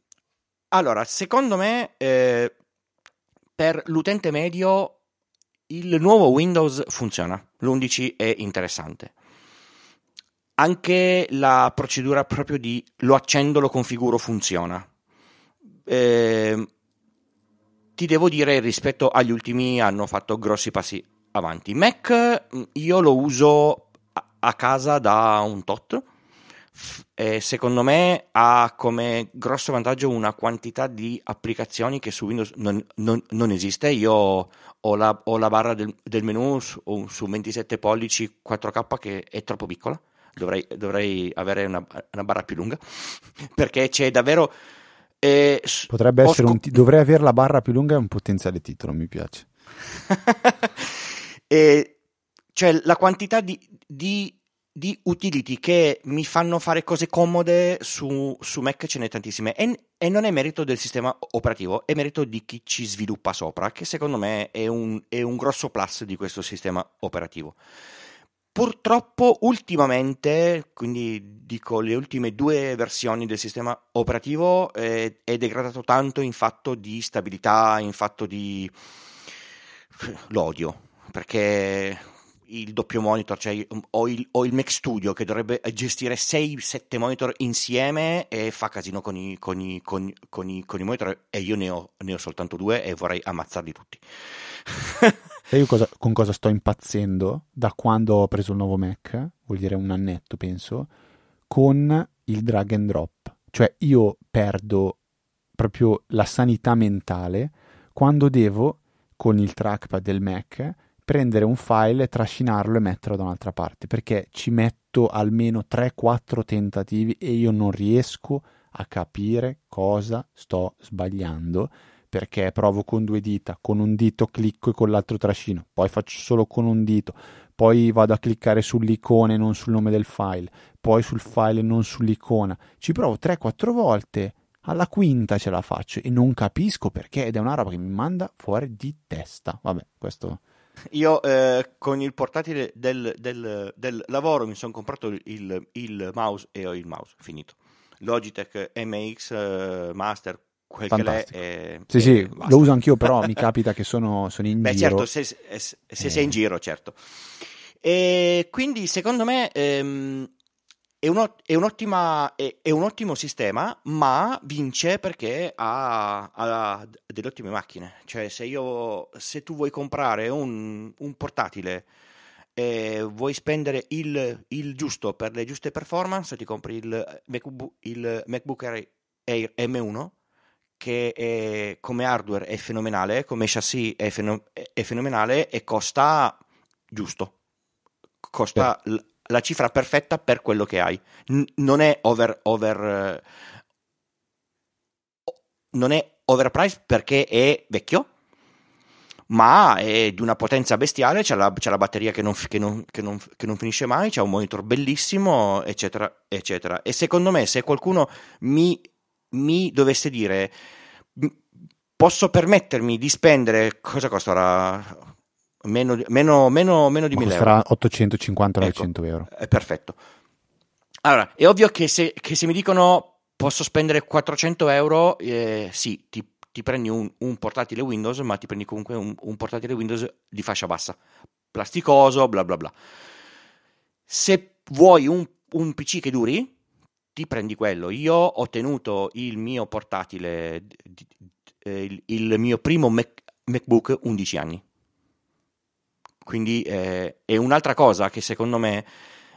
allora, secondo me, eh, per l'utente medio il nuovo Windows funziona, l'11 è interessante. Anche la procedura proprio di lo accendo, lo configuro funziona. Eh, ti devo dire, rispetto agli ultimi hanno fatto grossi passi avanti. Mac io lo uso a casa da un tot e secondo me ha come grosso vantaggio una quantità di applicazioni che su Windows non, non, non esiste. Io ho la, ho la barra del, del menu su, su, 27 pollici 4K che è troppo piccola. Dovrei, dovrei avere una, una, barra più lunga perché c'è davvero. Eh, Potrebbe essere scop- un t- dovrei avere la barra più lunga, è un potenziale titolo. Mi piace. e, cioè la quantità di, di di utility che mi fanno fare cose comode su, su Mac ce n'è tantissime e, e, non è merito del sistema operativo, è merito di chi ci sviluppa sopra, che secondo me è un, è un grosso plus di questo sistema operativo. Purtroppo ultimamente, quindi dico le ultime due versioni del sistema operativo, eh, è degradato tanto in fatto di stabilità, in fatto di l'odio, perché il doppio monitor, cioè ho il, ho il, Mac Studio che dovrebbe gestire 6-7 monitor insieme e fa casino con i, con i, con con i, con i monitor e io ne ho, ne ho, soltanto due e vorrei ammazzarli tutti. io cosa, con cosa sto impazzendo da quando ho preso il nuovo Mac, vuol dire un annetto penso, con il drag and drop. Cioè io perdo proprio la sanità mentale quando devo con il trackpad del Mac prendere un file, trascinarlo e metterlo da un'altra parte, perché ci metto almeno 3-4 tentativi e io non riesco a capire cosa sto sbagliando, perché provo con due dita, con un dito clicco e con l'altro trascino, poi faccio solo con un dito, poi vado a cliccare sull'icona e non sul nome del file, poi sul file e non sull'icona. Ci provo 3-4 volte, alla quinta ce la faccio e non capisco perché ed è una roba che mi manda fuori di testa. Vabbè, questo io eh, con il portatile del, del, del lavoro mi sono comprato il, il, mouse e ho il mouse, finito. Logitech MX eh, Master, quel Fantastico. che l'è. sì, sì, basta. lo uso anch'io, però mi capita che sono, sono in Beh, giro. Beh, certo, se, se, se eh. sei in giro, certo. E quindi secondo me ehm, è, un, è, è, è, un ottimo sistema, ma vince perché ha, ha, delle ottime macchine. Cioè, se, io, se tu vuoi comprare un, un portatile e vuoi spendere il, il, giusto per le giuste performance, ti compri il MacBook, il MacBook Air M1 che è, come hardware è fenomenale, come chassis è, feno, è fenomenale e costa giusto. Costa sì la cifra perfetta per quello che hai. N- non è over, over uh, non è overpriced perché è vecchio, ma è di una potenza bestiale, c'è la, c'è la batteria che non, che, non, che, non, che non, finisce mai, c'è un monitor bellissimo, eccetera, eccetera. E secondo me se qualcuno mi, mi dovesse dire posso permettermi di spendere, cosa costa ora? Meno, meno, meno, meno di 1000 euro. Sarà 850-900 ecco, euro. È perfetto. Allora, è ovvio che se, che se mi dicono posso spendere 400 euro, eh, sì, ti, ti prendi un, un, portatile Windows, ma ti prendi comunque un, un, portatile Windows di fascia bassa, plasticoso, bla bla bla. Se vuoi un, un PC che duri, ti prendi quello. Io ho tenuto il mio portatile, eh, il, il mio primo Mac, MacBook 11 anni. Quindi eh, è un'altra cosa che secondo me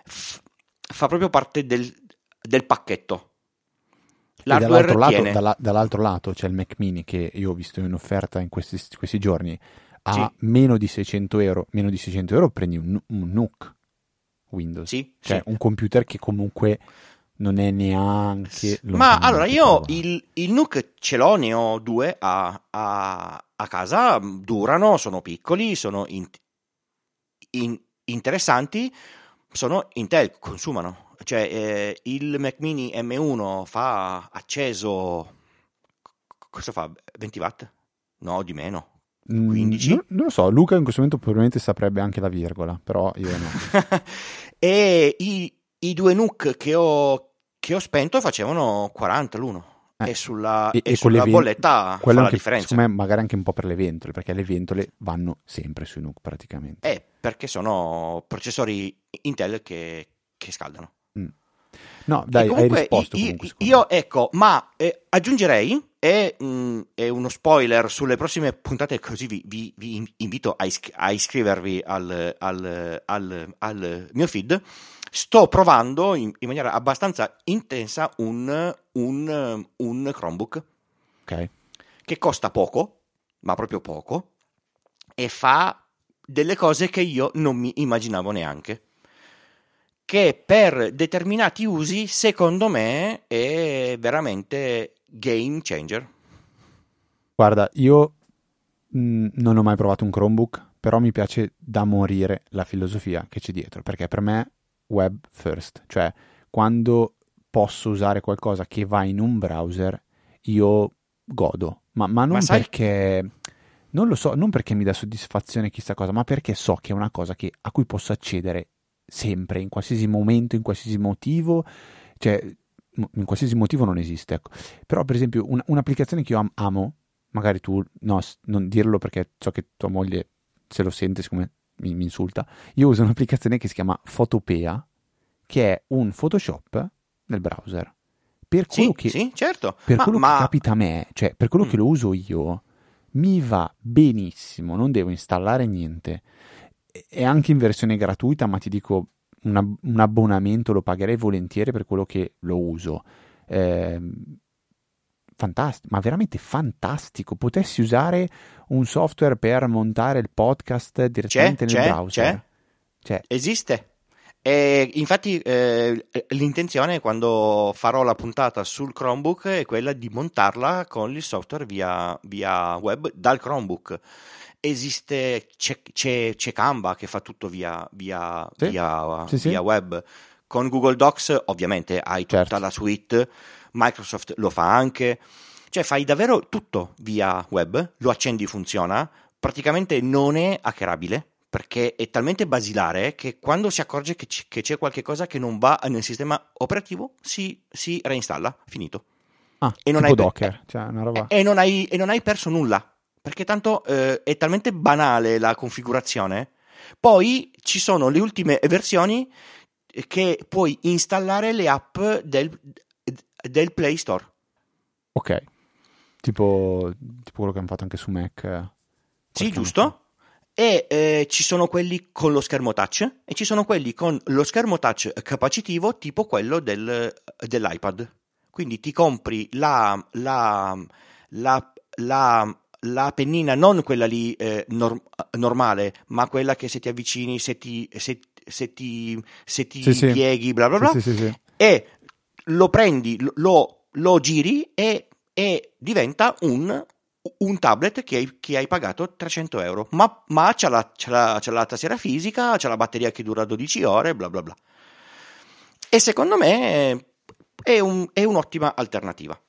f- fa proprio parte del, del pacchetto. L'hardware dall'altro lato, dalla, dall'altro lato c'è il Mac Mini che io ho visto in offerta in questi, questi giorni a sì. meno di 600 euro. Meno di 600 euro prendi un, un NUC Windows. Sì, cioè sì. un computer che comunque non è neanche. Ma allora io il, il, NUC ce l'ho, ne ho due a, a, a casa, durano, sono piccoli, sono in, in, interessanti sono Intel, consumano. Cioè eh, il Mac Mini M1 fa acceso, cosa fa? 20 watt? No, di meno. 15? Mm, non, non, lo so, Luca in questo momento probabilmente saprebbe anche la virgola, però io no. e i, i, due NUC che ho, che ho spento facevano 40 l'uno. Eh, e sulla, e, e sulla bolletta fa la differenza. Secondo me magari anche un po' per le ventole, perché le ventole vanno sempre sui NUC praticamente. Eh, perché sono processori Intel che, che scaldano. Mm. No, dai, comunque, hai risposto io, io ecco, ma eh, aggiungerei, è, mh, è, uno spoiler sulle prossime puntate, così vi, vi, vi invito a, iscri- a iscrivervi al, al, al, al mio feed sto provando in, in maniera abbastanza intensa un, un, un Chromebook okay. che costa poco, ma proprio poco, e fa delle cose che io non mi immaginavo neanche. Che per determinati usi, secondo me, è veramente game changer. Guarda, io mh, mm, non ho mai provato un Chromebook, però mi piace da morire la filosofia che c'è dietro, perché per me web first, cioè quando posso usare qualcosa che va in un browser, io godo, ma, ma non ma sai... perché... Non lo so, non perché mi dà soddisfazione chissà cosa, ma perché so che è una cosa che, a cui posso accedere sempre, in qualsiasi momento, in qualsiasi motivo, cioè in qualsiasi motivo non esiste, ecco. Però per esempio un, un'applicazione che io am- amo, magari tu, no, non dirlo perché so che tua moglie se lo sente, siccome mi, mi insulta. Io uso un'applicazione che si chiama Photopea, che è un Photoshop nel browser. Per quello Sì, che, sì, certo. per ma, quello ma- che capita a me, cioè per quello Mm. che lo uso io, mi va benissimo, non devo installare niente. È anche in versione gratuita, ma ti dico, un, ab- un abbonamento lo pagherei volentieri per quello che lo uso. Ehm, fantastico, ma veramente fantastico. Potessi usare un software per montare il podcast direttamente nel c'è, browser. c'è. Cioè, Esiste. E infatti eh, l'intenzione quando farò la puntata sul Chromebook è quella di montarla con il software via, via web dal Chromebook. Esiste, c'è, c'è, c'è Canva che fa tutto via, via, Sì, via, sì, web. Con Google Docs ovviamente hai tutta Certo. la suite, Microsoft lo fa anche, cioè fai davvero tutto via web, lo accendi funziona, praticamente non è hackerabile perché è talmente basilare che quando si accorge che, c- che c'è qualche cosa che non va nel sistema operativo si, si reinstalla, finito. ah, e non tipo hai- Docker, cioè una roba. E, e non hai, e non hai perso nulla, perché tanto eh, è talmente banale la configurazione. Poi ci sono le ultime versioni che puoi installare le app del, del Play Store. Ok, tipo, tipo quello che hanno fatto anche su Mac. eh, Sì, giusto? E eh, ci sono quelli con lo schermo touch e ci sono quelli con lo schermo touch capacitivo tipo quello del- dell'iPad. Quindi ti compri la, la, la, la, la pennina, non quella lì eh, nor- normale, ma quella che se ti avvicini, se ti, se, se ti, se ti Sì, sì. pieghi, bla bla bla, Sì, sì, sì, sì. e lo prendi, lo, lo giri e, e diventa un, un tablet che hai, che hai pagato 300 euro. Ma, ma c'ha, la, c'ha, la, c'ha la tastiera fisica, c'ha la batteria che dura 12 ore, bla bla bla. E secondo me è, un- è un'ottima alternativa.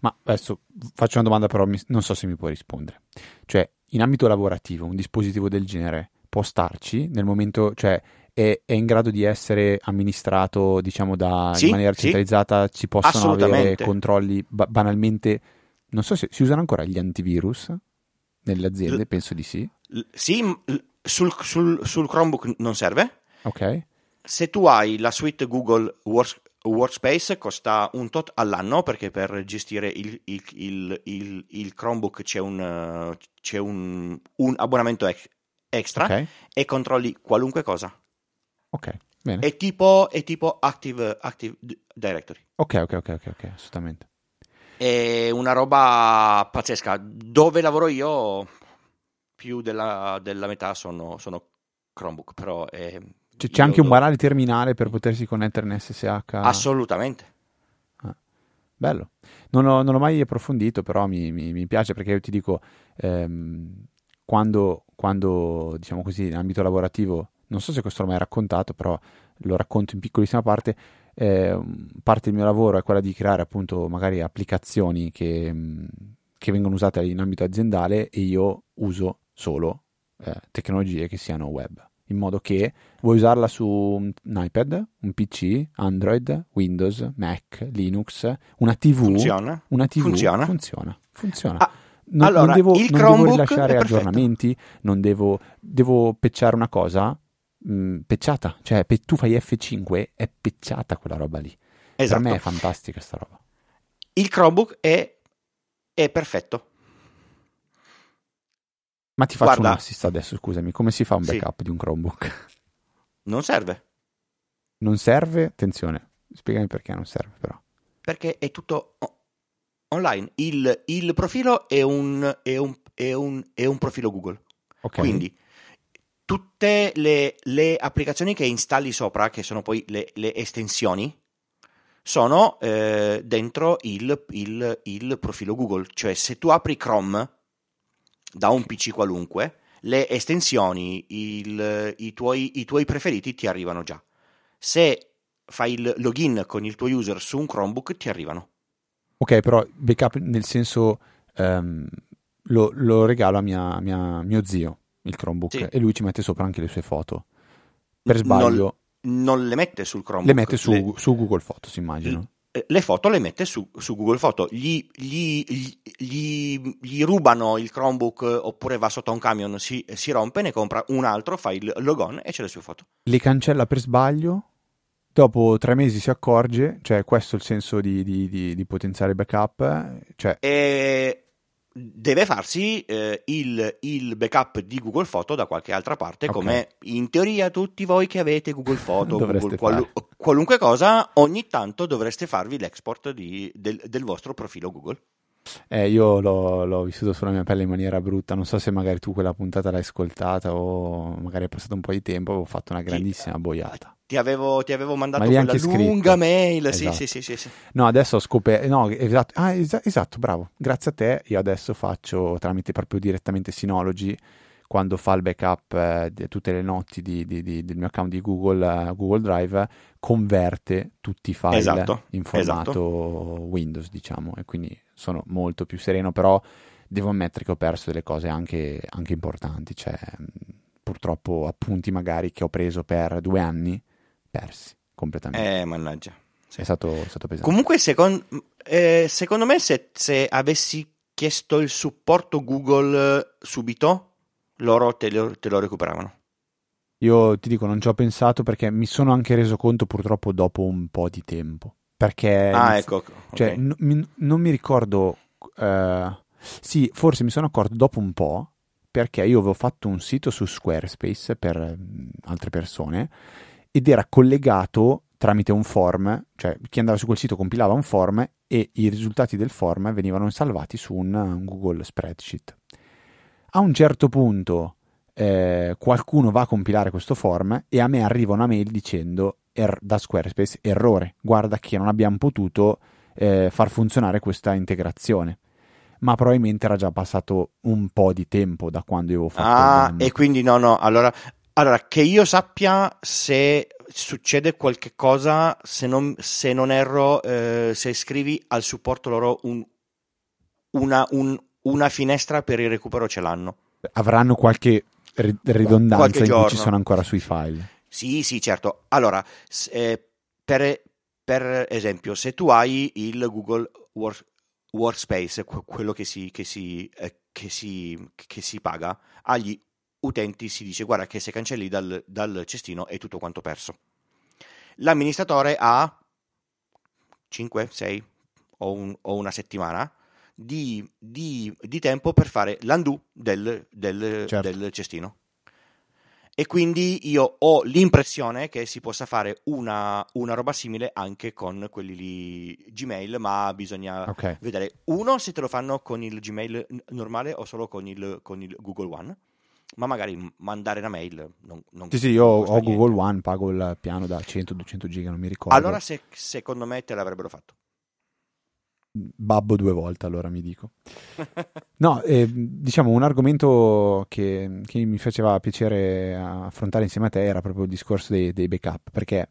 Ma adesso faccio una domanda, però non so se mi puoi rispondere. Cioè, in ambito lavorativo, un dispositivo del genere può starci nel momento, cioè, è, è in grado di essere amministrato, diciamo, da, Sì, in maniera sì. centralizzata? Ci possono avere controlli ba- banalmente? Non so se si usano ancora gli antivirus nelle aziende, L- penso di sì. L- Sì, l- sul, sul- sul Chromebook non serve. Ok, Se tu hai la suite Google Works- Workspace costa un tot all'anno perché per gestire il, il- il- il- il Chromebook c'è un, c'è un- un abbonamento ex- extra ok, e controlli qualunque cosa. ok, bene. È tipo, è tipo Active, Active Directory. Ok, ok, ok, ok, ok, assolutamente. È una roba pazzesca. Dove lavoro io, più della, della metà sono, sono Chromebook, però è- C'è, c'è anche un do- banale terminale per potersi connettere in SSH. Assolutamente. Bello. Non l'ho, non l'ho mai approfondito, però mi, mi- mi piace perché io ti dico, ehm, quando, quando, diciamo così, in ambito lavorativo, non so se questo l'ho mai raccontato, però lo racconto in piccolissima parte, eh, parte del mio lavoro è quella di creare appunto magari applicazioni che, mh, che vengono usate in ambito aziendale e io uso solo eh, tecnologie che siano web, in modo che vuoi usarla su un iPad, un PC, Android, Windows, Mac, Linux, una TV, Funziona. una TV Funziona. funziona, funziona. Ah, Non, allora, non devo, non devo rilasciare aggiornamenti, non devo, devo pecciare una cosa mh, pecciata, cioè pe- tu fai F5, è pecciata quella roba lì. Esatto. Per me è fantastica sta roba. Il Chromebook è, è perfetto. Ma ti faccio Guarda. un assist adesso, scusami, come si fa un Sì. backup di un Chromebook? Non serve Non serve? Attenzione, spiegami perché non serve però. perché è tutto online. Il, il profilo è un, è, un, è, un, è un profilo Google. Ok, Quindi tutte le, le applicazioni che installi sopra, che sono poi le, le estensioni, sono eh, dentro il, il- il profilo Google. Cioè, se tu apri Chrome da un PC qualunque, le estensioni, il- i, tuoi, i tuoi preferiti ti arrivano già. Se fai il login con il tuo user su un Chromebook, ti arrivano. Ok, però backup nel senso ehm, lo, lo regalo a mia, mia- mio zio, il Chromebook, Sì. e lui ci mette sopra anche le sue foto. Per sbaglio Non le mette sul Chromebook. le mette su, le- su Google Fotos, immagino. eh, le foto le mette su, su Google Foto, gli, gli, gli, gli, rubano il Chromebook oppure va sotto a un camion, si, si, rompe, ne compra un altro, fa il logon e ce le sue foto. Le cancella per sbaglio, dopo tre mesi si accorge, cioè questo è il senso di, di, di, di potenziale backup. Cioè... E deve farsi eh, il, il, backup di Google Foto da qualche altra parte, okay. come in teoria tutti voi che avete Google Foto, Google, qual, qualunque cosa, ogni tanto dovreste farvi l'export di, del, del, vostro profilo Google. Eh, io l'ho, l'ho, vissuto sulla mia pelle in maniera brutta, non so se magari tu quella puntata l'hai ascoltata o magari è passato un po' di tempo, avevo fatto una grandissima boiata ti avevo, ti avevo mandato quella lunga mail. Esatto. Sì, sì, sì, sì, No, adesso ho scoperto. No, esatto. Ah, es- esatto, bravo. Grazie a te. Io adesso faccio tramite proprio direttamente Synology. Quando fa il backup eh, tutte le notti di, di, di, del mio account di Google, uh, Google Drive, converte tutti i file esatto, in formato esatto. Windows, diciamo, e quindi sono molto più sereno. Però devo ammettere che ho perso delle cose anche, anche importanti. Cioè, purtroppo appunti magari che ho preso per due anni persi completamente. Eh, mannaggia. Sì. È, stato, è, stato, pesante. Comunque, secondo, eh, secondo me, se, se, avessi chiesto il supporto Google subito, loro te lo, te lo recuperavano. Io ti dico, non ci ho pensato perché mi sono anche reso conto purtroppo dopo un po' di tempo. Perché... Ah, ecco. Cioè, okay. n- mi, non mi ricordo... Uh, sì, forse mi sono accorto dopo un po' perché io avevo fatto un sito su Squarespace per mh, altre persone ed era collegato tramite un form, cioè chi andava su quel sito compilava un form e i risultati del form venivano salvati su un, un Google Spreadsheet. A un certo punto eh, qualcuno va a compilare questo form e a me arriva una mail dicendo er- da Squarespace errore, guarda che non abbiamo potuto eh, far funzionare questa integrazione ma probabilmente era già passato un po' di tempo da quando io avevo fatto ah, e quindi no no allora allora, che io sappia se succede qualche cosa, se non, se non erro, eh, se scrivi al supporto loro un, una, un, una, finestra per il recupero ce l'hanno. Avranno qualche ridondanza qualche in cui ci sono ancora sui file. Sì, sì, certo. Allora, eh, per, per, esempio, se tu hai il Google Work, Workspace, quello che si, che si, eh, che si, che si paga, agli utenti si dice guarda che se cancelli dal, dal cestino è tutto quanto perso. L'amministratore ha 5, 6 o, un, o una settimana di, di, di, tempo per fare l'undo del, del, certo. del cestino. E quindi io ho l'impressione che si possa fare una, una, roba simile anche con quelli lì Gmail, ma bisogna okay. vedere uno se te lo fanno con il Gmail normale o solo con il, con il Google One ma magari mandare una mail non, non Sì, sì, io ho niente. Google One, pago il piano da 100-200 giga, non mi ricordo. Allora se, secondo me te l'avrebbero fatto. Babbo due volte, allora mi dico. No, eh, diciamo un argomento che, che, mi faceva piacere affrontare insieme a te era proprio il discorso dei, dei backup, perché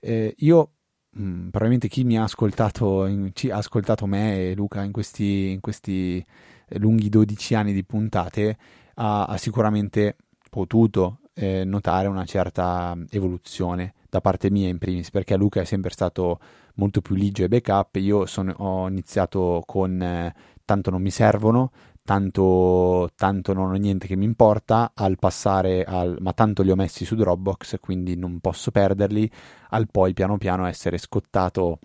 eh, io mh, mm, probabilmente chi mi ha ascoltato, in, ci ha ascoltato me e Luca in questi, in questi lunghi 12 anni di puntate ha, ha sicuramente potuto eh, notare una certa evoluzione da parte mia in primis, perché Luca è sempre stato molto più ligio e backup, io sono, ho iniziato con eh, tanto non mi servono, tanto, tanto, non ho niente che mi importa, al passare al ma tanto li ho messi su Dropbox, quindi non posso perderli, al poi piano piano essere scottato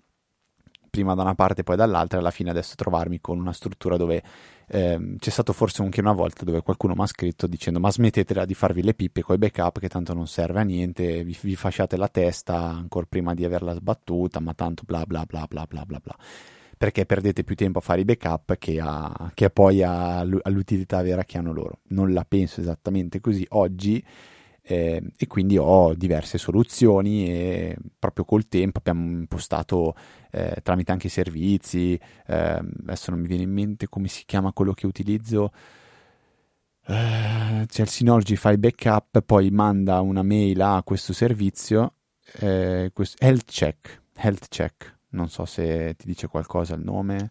prima da una parte e poi dall'altra e alla fine adesso trovarmi con una struttura dove eh, c'è stato forse anche una volta dove qualcuno mi ha scritto dicendo ma smettetela di farvi le pippe con i backup che tanto non serve a niente, vi, vi fasciate la testa ancora prima di averla sbattuta, ma tanto bla bla bla bla bla bla bla perché perdete più tempo a fare i backup che, a, che poi all'utilità vera che hanno loro. Non la penso esattamente così oggi eh, e quindi ho diverse soluzioni e proprio col tempo abbiamo impostato eh, tramite anche i servizi, eh, adesso non mi viene in mente come si chiama quello che utilizzo, eh, c'è il Synology File Backup, poi manda una mail a questo servizio, eh, questo, Health Check, Health Check, non so se ti dice qualcosa il nome.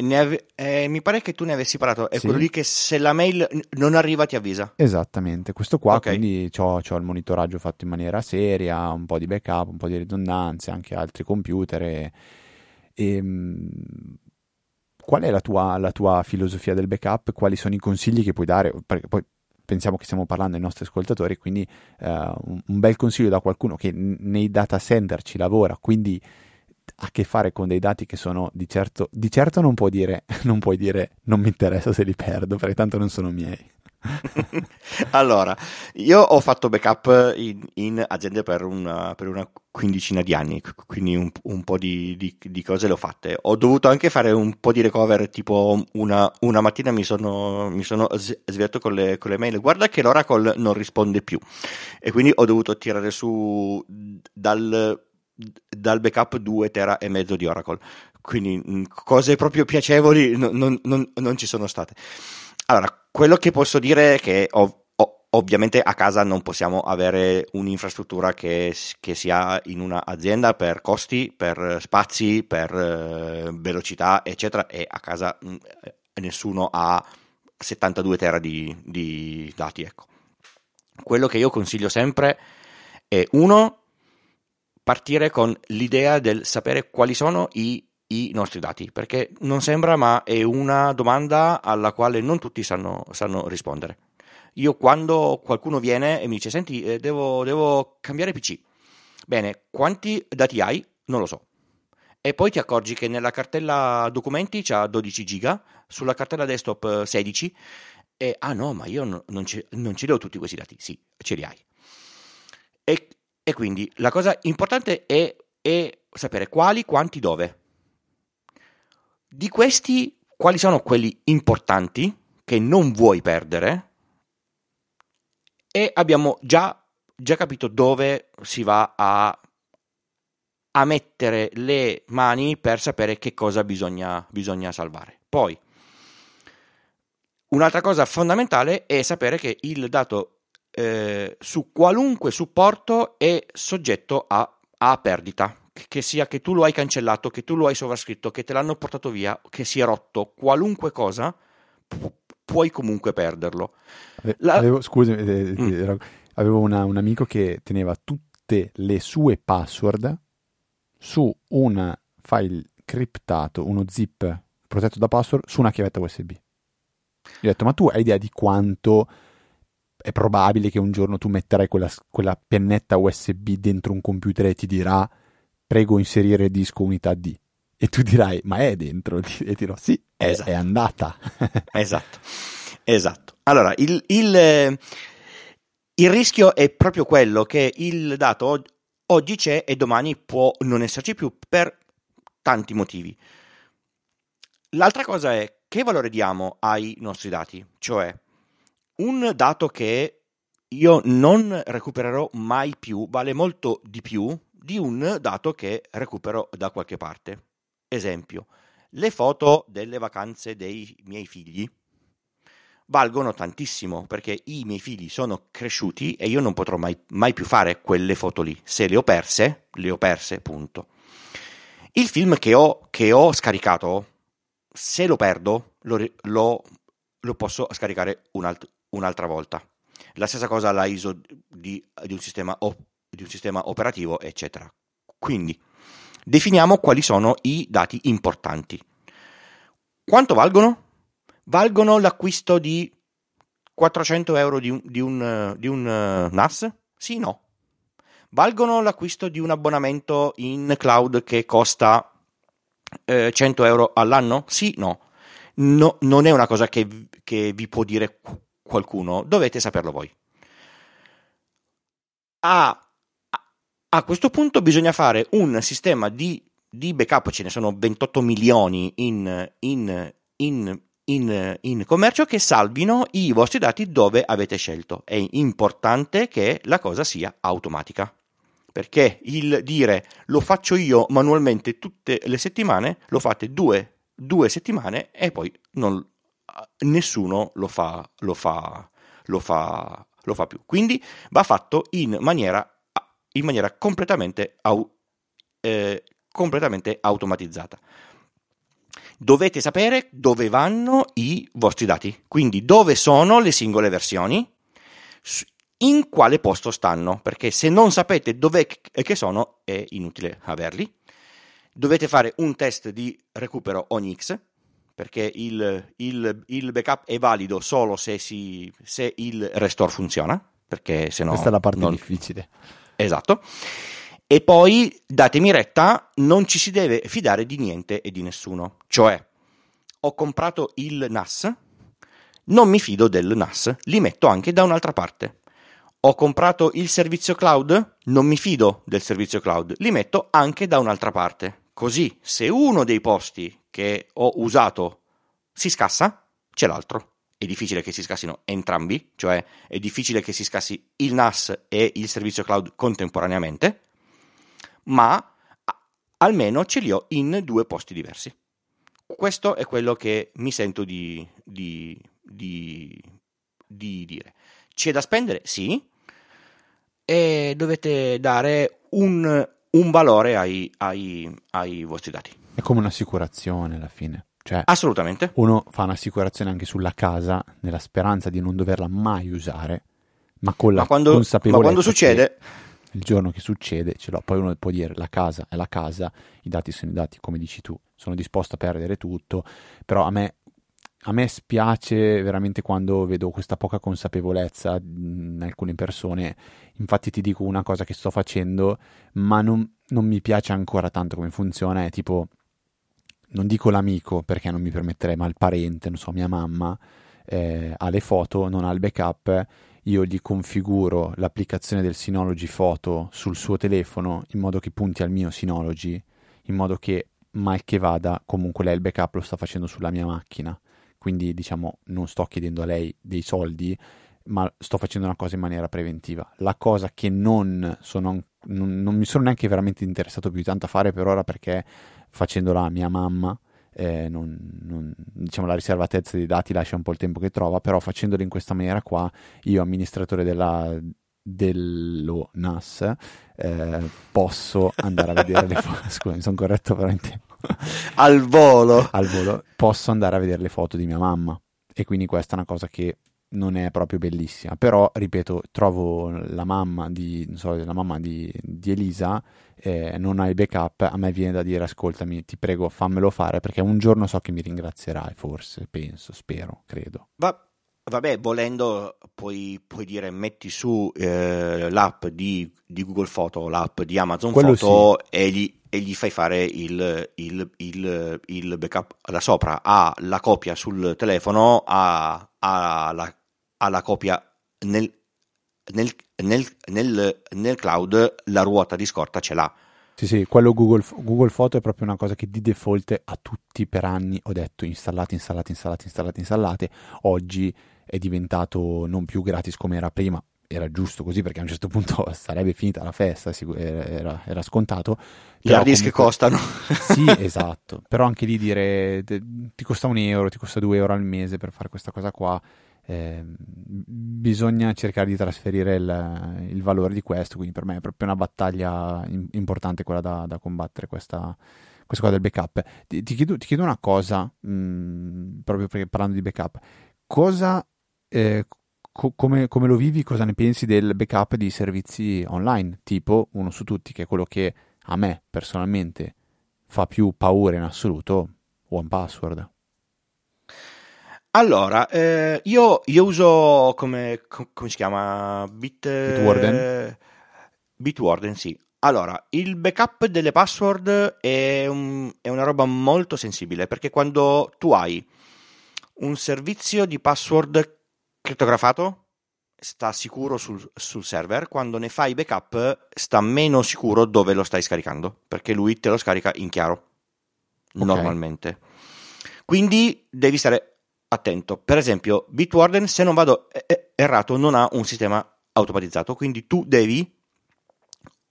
Ave- eh, mi pare che tu ne avessi parlato, è sì. quello lì che se la mail non arriva ti avvisa. Esattamente, questo qua okay. quindi ho il monitoraggio fatto in maniera seria, un po' di backup, un po' di ridondanze, anche altri computer e, E, ehm, qual è la tua, la tua, filosofia del backup? Quali sono i consigli che puoi dare? Perché poi pensiamo che stiamo parlando ai nostri ascoltatori, quindi uh, un, un, bel consiglio da qualcuno che nei data center ci lavora, quindi a che fare con dei dati che sono di certo, di certo non, può dire, non puoi dire non mi interessa se li perdo, perché tanto non sono miei. allora, io ho fatto backup in, in aziende per una, per una, quindicina di anni, quindi un, un po' di, di, di, cose le ho fatte. Ho dovuto anche fare un po' di recover, tipo una, una mattina mi sono, mi sono svegliato con con le, mail, guarda che l'Oracle non risponde più e quindi ho dovuto tirare su dal, dal backup 2 tera e mezzo di Oracle. Quindi cose proprio piacevoli non, non, non, non ci sono state. Allora, quello che posso dire è che ov- ovviamente a casa non possiamo avere un'infrastruttura che, che, sia in un'azienda per costi, per spazi, per eh, velocità, eccetera, e a casa mm, nessuno ha 72 tera di, di dati. Ecco. Quello che io consiglio sempre è uno, partire con l'idea del sapere quali sono i i nostri dati, perché non sembra, ma è una domanda alla quale non tutti sanno, sanno rispondere. Io quando qualcuno viene e mi dice, senti, eh, devo, devo cambiare PC, bene, quanti dati hai? Non lo so. E poi ti accorgi che nella cartella documenti c'ha 12 giga, sulla cartella desktop 16, e ah no, ma io non, non, ce, non ce li ho tutti questi dati. Sì, ce li hai. E, e quindi la cosa importante è, è sapere quali, quanti, dove. Di questi, quali sono quelli importanti che non vuoi perdere? E abbiamo già, già capito dove si va a, a, mettere le mani per sapere che cosa bisogna, bisogna salvare. Poi, un'altra cosa fondamentale è sapere che il dato eh, su qualunque supporto è soggetto a, a perdita che sia che tu lo hai cancellato, che tu lo hai sovrascritto, che te l'hanno portato via, che sia rotto, qualunque cosa, pu- puoi comunque perderlo. La... Avevo, scusami, eh, mm. avevo una, un amico che teneva tutte le sue password su un file criptato, uno zip protetto da password, su una chiavetta USB. Gli ho detto, ma tu hai idea di quanto è probabile che un giorno tu metterai quella, quella pennetta USB dentro un computer e ti dirà prego inserire disco unità D. E tu dirai, ma è dentro? E dirò, sì, è, esatto. è andata. esatto, esatto. Allora, il, il, il, rischio è proprio quello che il dato oggi c'è e domani può non esserci più per tanti motivi. L'altra cosa è che valore diamo ai nostri dati? Cioè, un dato che io non recupererò mai più vale molto di più di un dato che recupero da qualche parte. Esempio, le foto delle vacanze dei miei figli valgono tantissimo perché i miei figli sono cresciuti e io non potrò mai, mai più fare quelle foto lì. Se le ho perse, le ho perse, punto. Il film che ho, che ho scaricato, se lo perdo, lo, lo, lo posso scaricare un'alt- un'altra volta. La stessa cosa la ISO di, di un sistema di un sistema operativo, eccetera. Quindi definiamo quali sono i dati importanti. Quanto valgono? Valgono l'acquisto di 400 euro di un, di un, di un uh, NAS? Sì, no. Valgono l'acquisto di un abbonamento in cloud che costa eh, 100 euro all'anno? Sì, no. no. Non è una cosa che, che vi può dire qualcuno, dovete saperlo voi. A a questo punto bisogna fare un sistema di, di backup, ce ne sono 28 milioni in, in, in, in, commercio che salvino i vostri dati dove avete scelto. È importante che la cosa sia automatica. Perché il dire lo faccio io manualmente tutte le settimane, lo fate due, due settimane e poi non, nessuno lo fa, lo, fa, lo, fa, lo fa più. Quindi va fatto in maniera in maniera completamente, au, eh, completamente automatizzata. Dovete sapere dove vanno i vostri dati, quindi dove sono le singole versioni, in quale posto stanno, perché se non sapete dove sono è inutile averli. dovete fare un test di recupero ogni X, perché il, il, il backup è valido solo se, si, se, il restore funziona, perché se no... Questa è la parte non... difficile. Esatto. E poi, datemi retta, non ci si deve fidare di niente e di nessuno. Cioè, ho comprato il NAS, non mi fido del NAS, li metto anche da un'altra parte. Ho comprato il servizio cloud, non mi fido del servizio cloud, li metto anche da un'altra parte. Così, se uno dei posti che ho usato si scassa, c'è l'altro. È difficile che si scassino entrambi, cioè è difficile che si scassi il NAS e il servizio cloud contemporaneamente, ma almeno ce li ho in due posti diversi. Questo è quello che mi sento di, di, di, di dire. C'è da spendere? Sì. E dovete dare un, un valore ai, ai, ai vostri dati. È come un'assicurazione alla fine. Cioè, Assolutamente. Uno fa un'assicurazione anche sulla casa nella speranza di non doverla mai usare, ma con la ma quando, consapevolezza ma quando succede il giorno che succede ce l'ho. Poi uno può dire la casa è la casa, i dati sono i dati, come dici tu, sono disposto a perdere tutto, però a me, a me spiace veramente quando vedo questa poca consapevolezza in alcune persone. Infatti ti dico una cosa che sto facendo, ma non, non mi piace ancora tanto come funziona, è tipo, non dico l'amico perché non mi permetterei, ma il parente, non so, mia mamma eh, ha le foto, non ha il backup io gli configuro l'applicazione del Synology Photo sul suo telefono in modo che punti al mio Synology, in modo che mal che vada, comunque lei il backup lo sta facendo sulla mia macchina. Quindi diciamo non sto chiedendo a lei dei soldi, ma sto facendo una cosa in maniera preventiva. La cosa che non, sono, non, non mi sono neanche veramente interessato più tanto a fare per ora perché facendola a mia mamma eh, non, non, diciamo la riservatezza dei dati lascia un po' il tempo che trova, però facendolo in questa maniera qua, io amministratore della, dello NAS eh, posso andare a vedere le foto, scusa mi sono corretto tempo, al volo. al volo, posso andare a vedere le foto di mia mamma. E quindi questa è una cosa che non è proprio bellissima, però ripeto, trovo la mamma di, so, la mamma di, di Elisa eh, non hai backup, a me viene da dire ascoltami, ti prego fammelo fare perché un giorno so che mi ringrazierai, forse, penso, spero, credo. Va, vabbè, volendo puoi, puoi, dire metti su eh, l'app di, di, Google Photo, l'app di Amazon Quello Photo sì. e, gli, e, gli, fai fare il, il, il, il, backup da sopra, ha la copia sul telefono, ha, ha, la, ha la copia nel, nel, nel, nel, nel cloud la ruota di scorta ce l'ha. Sì, sì, quello Google, Google Photo è proprio una cosa che di default a tutti per anni ho detto installate, installate, installate, installate, installate. Oggi è diventato non più gratis come era prima, era giusto così perché a un certo punto sarebbe finita la festa, era, era scontato. Gli hard disk costano. Sì, esatto, però anche lì dire ti costa un euro, ti costa due euro al mese per fare questa cosa qua eh, bisogna cercare di trasferire il, il, valore di questo, quindi per me è proprio una battaglia in, importante quella da, da combattere, questa, questa cosa del backup. Ti, ti, chiedo, ti chiedo, una cosa, mh, mm, proprio perché parlando di backup, cosa, eh, co- come, come, lo vivi, cosa ne pensi del backup di servizi online, tipo uno su tutti, che è quello che a me personalmente fa più paura in assoluto, One Password. Allora, eh, io, io, uso come, come, si chiama? Bit, Bitwarden? Bitwarden, sì. Allora, il backup delle password è, un, è, una roba molto sensibile perché quando tu hai un servizio di password crittografato sta sicuro sul, sul server, quando ne fai backup sta meno sicuro dove lo stai scaricando perché lui te lo scarica in chiaro okay. normalmente. Quindi devi stare attento. Per esempio, Bitwarden, se non vado errato, non ha un sistema automatizzato, quindi tu devi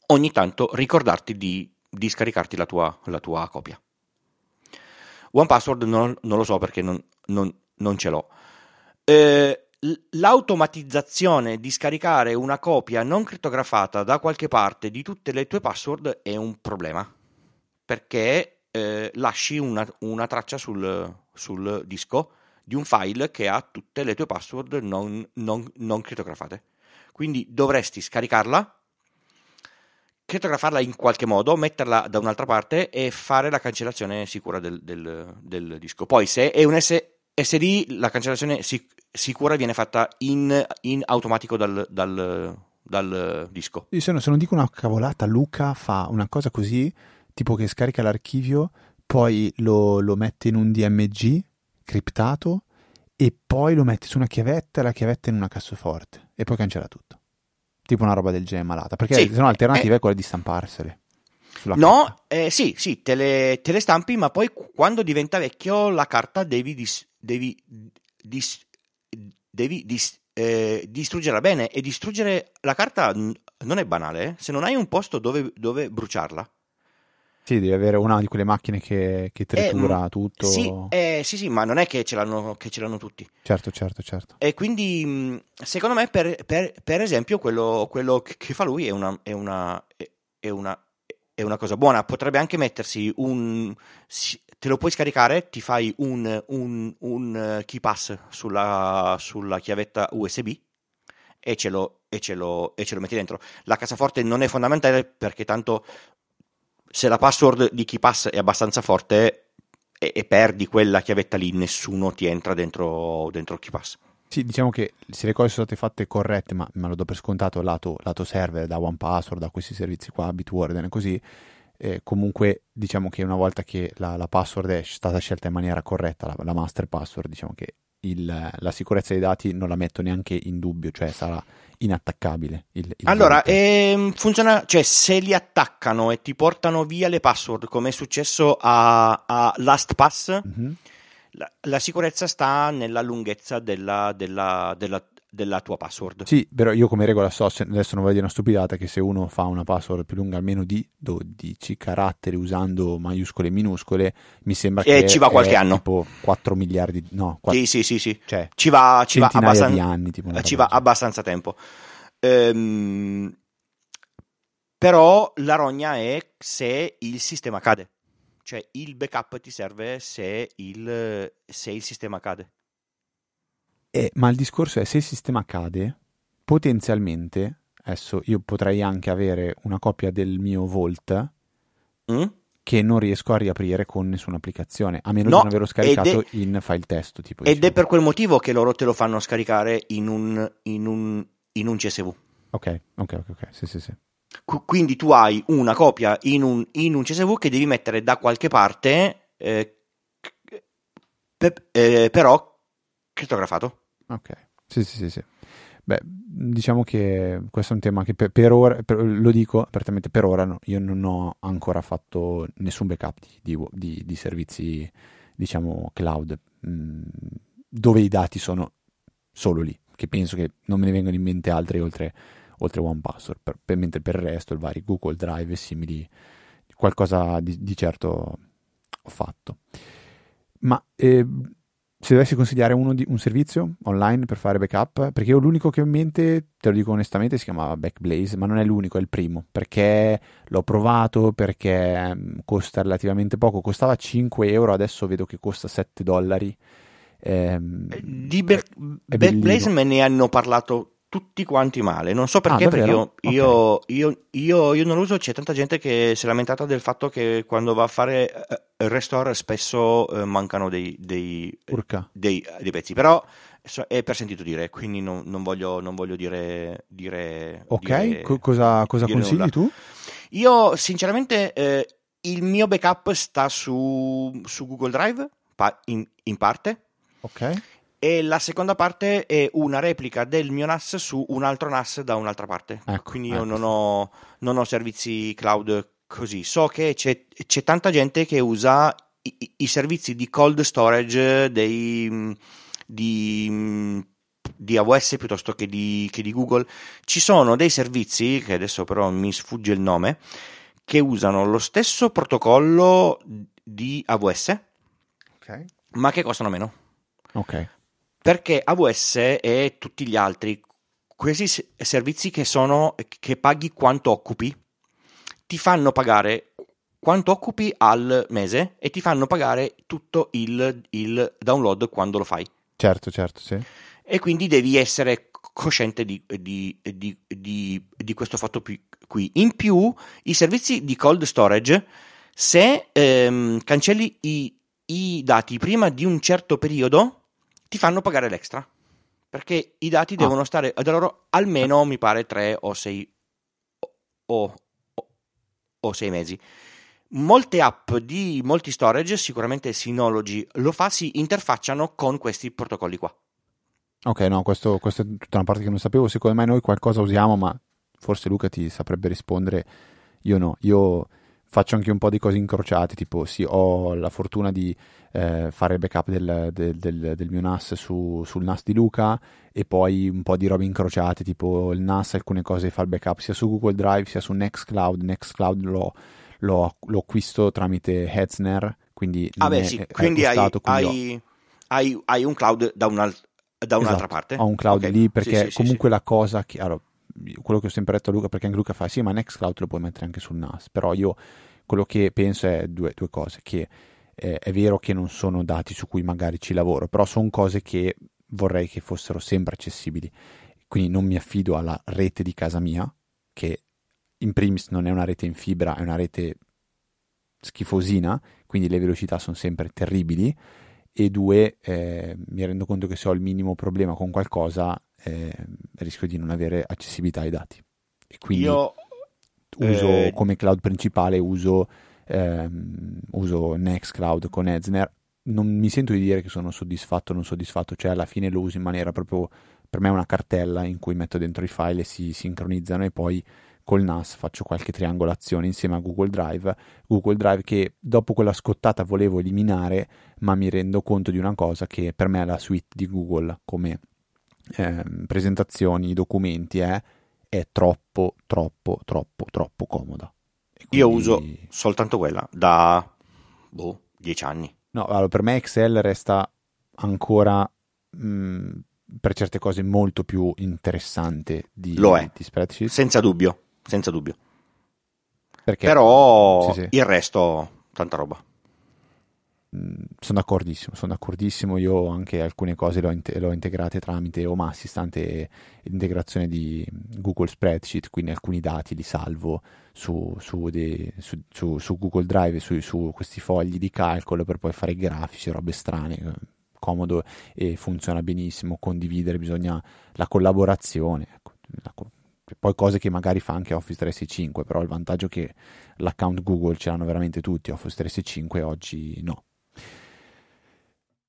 ogni tanto ricordarti di, di scaricarti la tua, la tua copia. OnePassword non, non lo so perché non, non, non ce l'ho. Eh, l'automatizzazione di scaricare una copia non crittografata da qualche parte di tutte le tue password è un problema perché eh, lasci una, una traccia sul, sul disco di un file che ha tutte le tue password non, non, non crittografate. Quindi dovresti scaricarla, criptografarla in qualche modo, metterla da un'altra parte e fare la cancellazione sicura del, del, del disco. Poi se è un S- SD, la cancellazione sic- sicura viene fatta in, in automatico dal, dal, dal disco. Se non, se non dico una cavolata, Luca fa una cosa così, tipo che scarica l'archivio, poi lo, lo mette in un DMG criptato e poi lo mette su una chiavetta e la chiavetta in una cassaforte e poi cancella tutto. Tipo una roba del genere malata, perché Sì, se no l'alternativa eh. è quella di stamparsele. No, eh, sì, sì, te le, te le stampi, ma poi qu- quando diventa vecchio la carta devi, dis- devi, dis- devi dis- eh, distruggerla bene e distruggere la carta non è banale, eh. se non hai un posto dove, dove bruciarla. Sì, devi avere una di quelle macchine che, che tritura mm, tutto. Sì, eh, sì, sì, ma non è che ce l'hanno, che ce l'hanno tutti. Certo, certo, certo. E quindi, mh, secondo me, per, per- per esempio, quello, quello che fa lui è una, è, una, è- una- è una cosa buona. Potrebbe anche mettersi un. Te lo puoi scaricare, ti fai un, un, un eh, key pass sulla, sulla chiavetta USB e ce, lo, e, ce lo, e ce lo metti dentro. La cassaforte non è fondamentale perché tanto se la password di key pass è abbastanza forte e, e perdi quella chiavetta lì, nessuno ti entra dentro, dentro il key pass. Sì, diciamo che se le cose sono state fatte corrette, ma me lo do per scontato lato, lato server, da OnePassword, da questi servizi qua, Bitwarden così, eh, comunque diciamo che una volta che la, la password è stata scelta in maniera corretta, la, la master password, diciamo che il- la sicurezza dei dati non la metto neanche in dubbio, cioè sarà inattaccabile. Il, il Allora, ehm, funziona, cioè se li attaccano e ti portano via le password, come è successo a, a LastPass, Mhm. la, la sicurezza sta nella lunghezza della, della- della- della tua password. Sì, però io come regola so, adesso non voglio dire una stupidata, che se uno fa una password più lunga almeno di 12 caratteri usando maiuscole e minuscole, mi sembra E che ci va qualche anno. tipo 4 miliardi, no, qua- Sì, sì, sì, sì. cioè Ci va, ci va, abbastan- di anni, tipo una ci va abbastanza tempo. Ehm, però la rogna è se il sistema cade. Cioè il backup ti serve se il, se il sistema cade. Eh, ma il discorso è se il sistema cade, potenzialmente, adesso io potrei anche avere una copia del mio Volt Mm? che non riesco a riaprire con nessuna applicazione, a meno No, di non averlo scaricato è- in file testo. Tipo, Ed è diciamo. per quel motivo che loro te lo fanno scaricare in un, in un, in un CSV. Ok, ok, ok, ok, sì, sì, sì. Qu- Quindi tu hai una copia in un, in un CSV che devi mettere da qualche parte, eh, pe- eh, però criptografato. Ok, sì, sì, sì, sì. Beh, diciamo che questo è un tema che per, per ora, per- lo dico apertamente, per ora no, io non ho ancora fatto nessun backup di, di- di- di servizi, diciamo, cloud, mh, dove i dati sono solo lì, che penso che non me ne vengano in mente altri oltre, oltre OnePassword, per, per- mentre per il resto, il vari Google Drive e simili, qualcosa di, di certo ho fatto. Ma eh, se dovessi consigliare uno di, un servizio online per fare backup, perché io l'unico che ho in mente, te lo dico onestamente, si chiamava Backblaze, ma non è l'unico, è il primo, perché l'ho provato, perché mm, costa relativamente poco, costava 5 euro, adesso vedo che costa 7 dollari. Ehm, Di Back- Backblaze me ne hanno parlato tutti quanti male. Non so perché, Ah, perché io, davvero? io, io, io- io non lo uso. C'è tanta gente che si è lamentata del fatto che quando va a fare eh, restore spesso eh, mancano dei, dei, dei, dei pezzi. Però è per sentito dire, quindi non, non voglio, non voglio dire, dire. Ok, dire- co- cosa, cosa dire consigli nulla. tu? Io, sinceramente, eh, il mio backup sta su, su Google Drive, pa- in, in parte. Ok, E la seconda parte è una replica del mio NAS su un altro NAS da un'altra parte. Ecco, Quindi io ecco. non ho, non ho servizi cloud così. So che c'è, c'è tanta gente che usa i, i- servizi di cold storage dei, di, di AWS piuttosto che di, che di Google. Ci sono dei servizi, che adesso però mi sfugge il nome, che usano lo stesso protocollo di AWS, ok, ma che costano meno. ok. Perché AWS e tutti gli altri, questi servizi che sono che paghi quanto occupi, ti fanno pagare quanto occupi al mese e ti fanno pagare tutto il, il download quando lo fai. Certo, certo, sì. E quindi devi essere cosciente di, di, di, di, questo fatto qui. In più, i servizi di cold storage, se ehm, cancelli i, i dati prima di un certo periodo, ti fanno pagare l'extra. Perché i dati ah. devono stare da loro almeno, mi pare, tre o sei o, o, o sei mesi. Molte app di molti storage, sicuramente Synology lo fa, si interfacciano con questi protocolli qua. Ok, no, questo, questa è tutta una parte che non sapevo. Secondo me noi qualcosa usiamo, ma forse Luca ti saprebbe rispondere. Io no, io faccio anche un po' di cose incrociate, tipo sì, ho la fortuna di eh, fare backup del, del, del, del mio NAS su, sul NAS di Luca e poi un po' di robe incrociate, tipo il NAS alcune cose fa il backup sia su Google Drive sia su Nextcloud. Nextcloud lo lo, lo acquisto tramite Hetzner, quindi, ah beh, sì. quindi, costato, hai, quindi hai, hai, hai, un cloud da, un alt- da un'altra esatto. parte? Ho un cloud okay. lì perché sì, sì, comunque la cosa che... Allora, quello che ho sempre detto a Luca, perché anche Luca fa sì, ma Nextcloud lo puoi mettere anche sul NAS, però io quello che penso è due, due cose, che eh, è vero che non sono dati su cui magari ci lavoro, però sono cose che vorrei che fossero sempre accessibili, quindi non mi affido alla rete di casa mia, che in primis non è una rete in fibra, è una rete schifosina, quindi le velocità sono sempre terribili, e due, eh, mi rendo conto che se ho il minimo problema con qualcosa, eh, rischio di non avere accessibilità ai dati. E quindi Io, uso eh... come cloud principale, uso, ehm, uso Nextcloud con Ezner. Non mi sento di dire che sono soddisfatto o non soddisfatto, cioè alla fine lo uso in maniera proprio, per me è una cartella in cui metto dentro i file e si sincronizzano e poi col NAS faccio qualche triangolazione insieme a Google Drive, Google Drive che dopo quella scottata volevo eliminare, ma mi rendo conto di una cosa che per me è la suite di Google come eh, presentazioni, documenti è, è troppo, troppo, troppo, troppo comoda. Quindi... Io uso soltanto quella da boh, dieci anni. No, allora, per me Excel resta ancora mh, mm, per certe cose molto più interessante di, Lo è. di. Senza dubbio senza dubbio. Perché? Però sì, sì. il resto, tanta roba. Sono d'accordissimo, sono d'accordissimo. Io anche alcune cose le ho, in- ho integrate tramite Home Assistant e l'integrazione di Google Spreadsheet, quindi alcuni dati li salvo su, su, de- su, su Google Drive, su, questi fogli di calcolo per poi fare grafici, robe strane comodo e funziona benissimo. Condividere bisogna la collaborazione. Ecco, la co- poi cose che magari fa anche Office 365, però il vantaggio è che l'account Google ce l'hanno veramente tutti, Office 365 oggi no.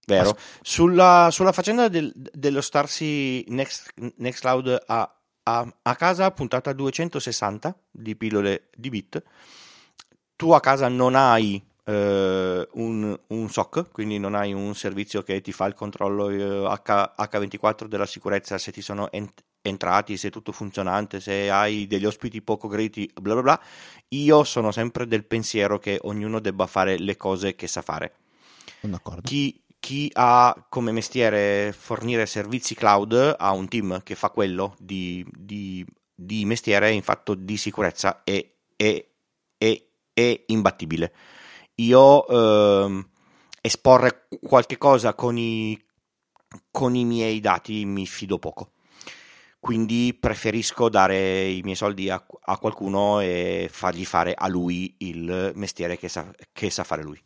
Vero. Sulla, sulla faccenda del, dello starsi Next, Nextcloud a, a, a, casa, puntata 260 di pillole di bit, tu a casa non hai eh, un, un, SOC, quindi non hai un servizio che ti fa il controllo eh, H, H24 della sicurezza se ti sono ent- entrati, se è tutto funzionante, se hai degli ospiti poco greti, bla bla bla. Io sono sempre del pensiero che ognuno debba fare le cose che sa fare. Chi, chi ha come mestiere fornire servizi cloud ha un team che fa quello di, di, di mestiere in fatto di sicurezza e è, è, è imbattibile. Io eh, esporre qualche cosa con i, con i miei dati mi fido poco quindi preferisco dare i miei soldi a, a, qualcuno e fargli fare a lui il mestiere che sa, che sa fare lui.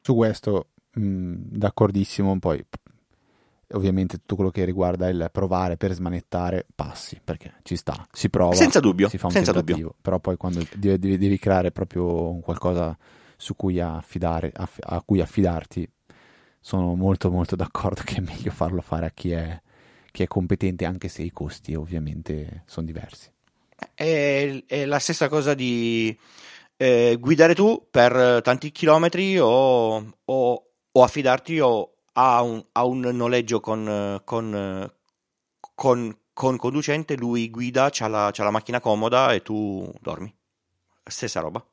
Su questo mh, mm, d'accordissimo, poi ovviamente tutto quello che riguarda il provare per smanettare passi, perché ci sta, si prova, senza dubbio, si fa un senza dubbio. però poi quando devi, devi, devi creare proprio qualcosa su cui affidare, a, a cui affidarti, sono molto molto d'accordo che è meglio farlo fare a chi è chi è competente anche se i costi ovviamente sono diversi. È, è la stessa cosa di eh, guidare tu per tanti chilometri o, o, o affidarti o a, un, a, un, noleggio con, con, con, con conducente, lui guida, c'ha la, c'ha la macchina comoda e tu dormi. Stessa roba.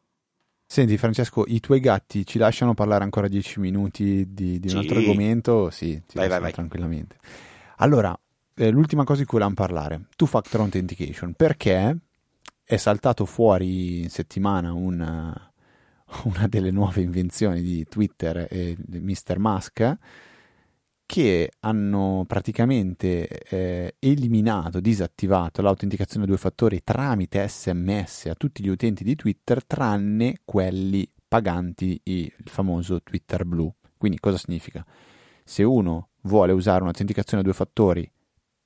Senti Francesco, i tuoi gatti ci lasciano parlare ancora dieci minuti di, di un sì. altro argomento? Sì, vai, vai, vai. tranquillamente. Allora, eh, l'ultima cosa di cui volevamo parlare, Two Factor Authentication, perché è saltato fuori in settimana una, una delle nuove invenzioni di Twitter e di Mr. Musk che hanno praticamente eh, eliminato, disattivato l'autenticazione a due fattori tramite sms a tutti gli utenti di Twitter tranne quelli paganti il famoso Twitter blu. Quindi cosa significa? Se uno vuole usare un'autenticazione a due fattori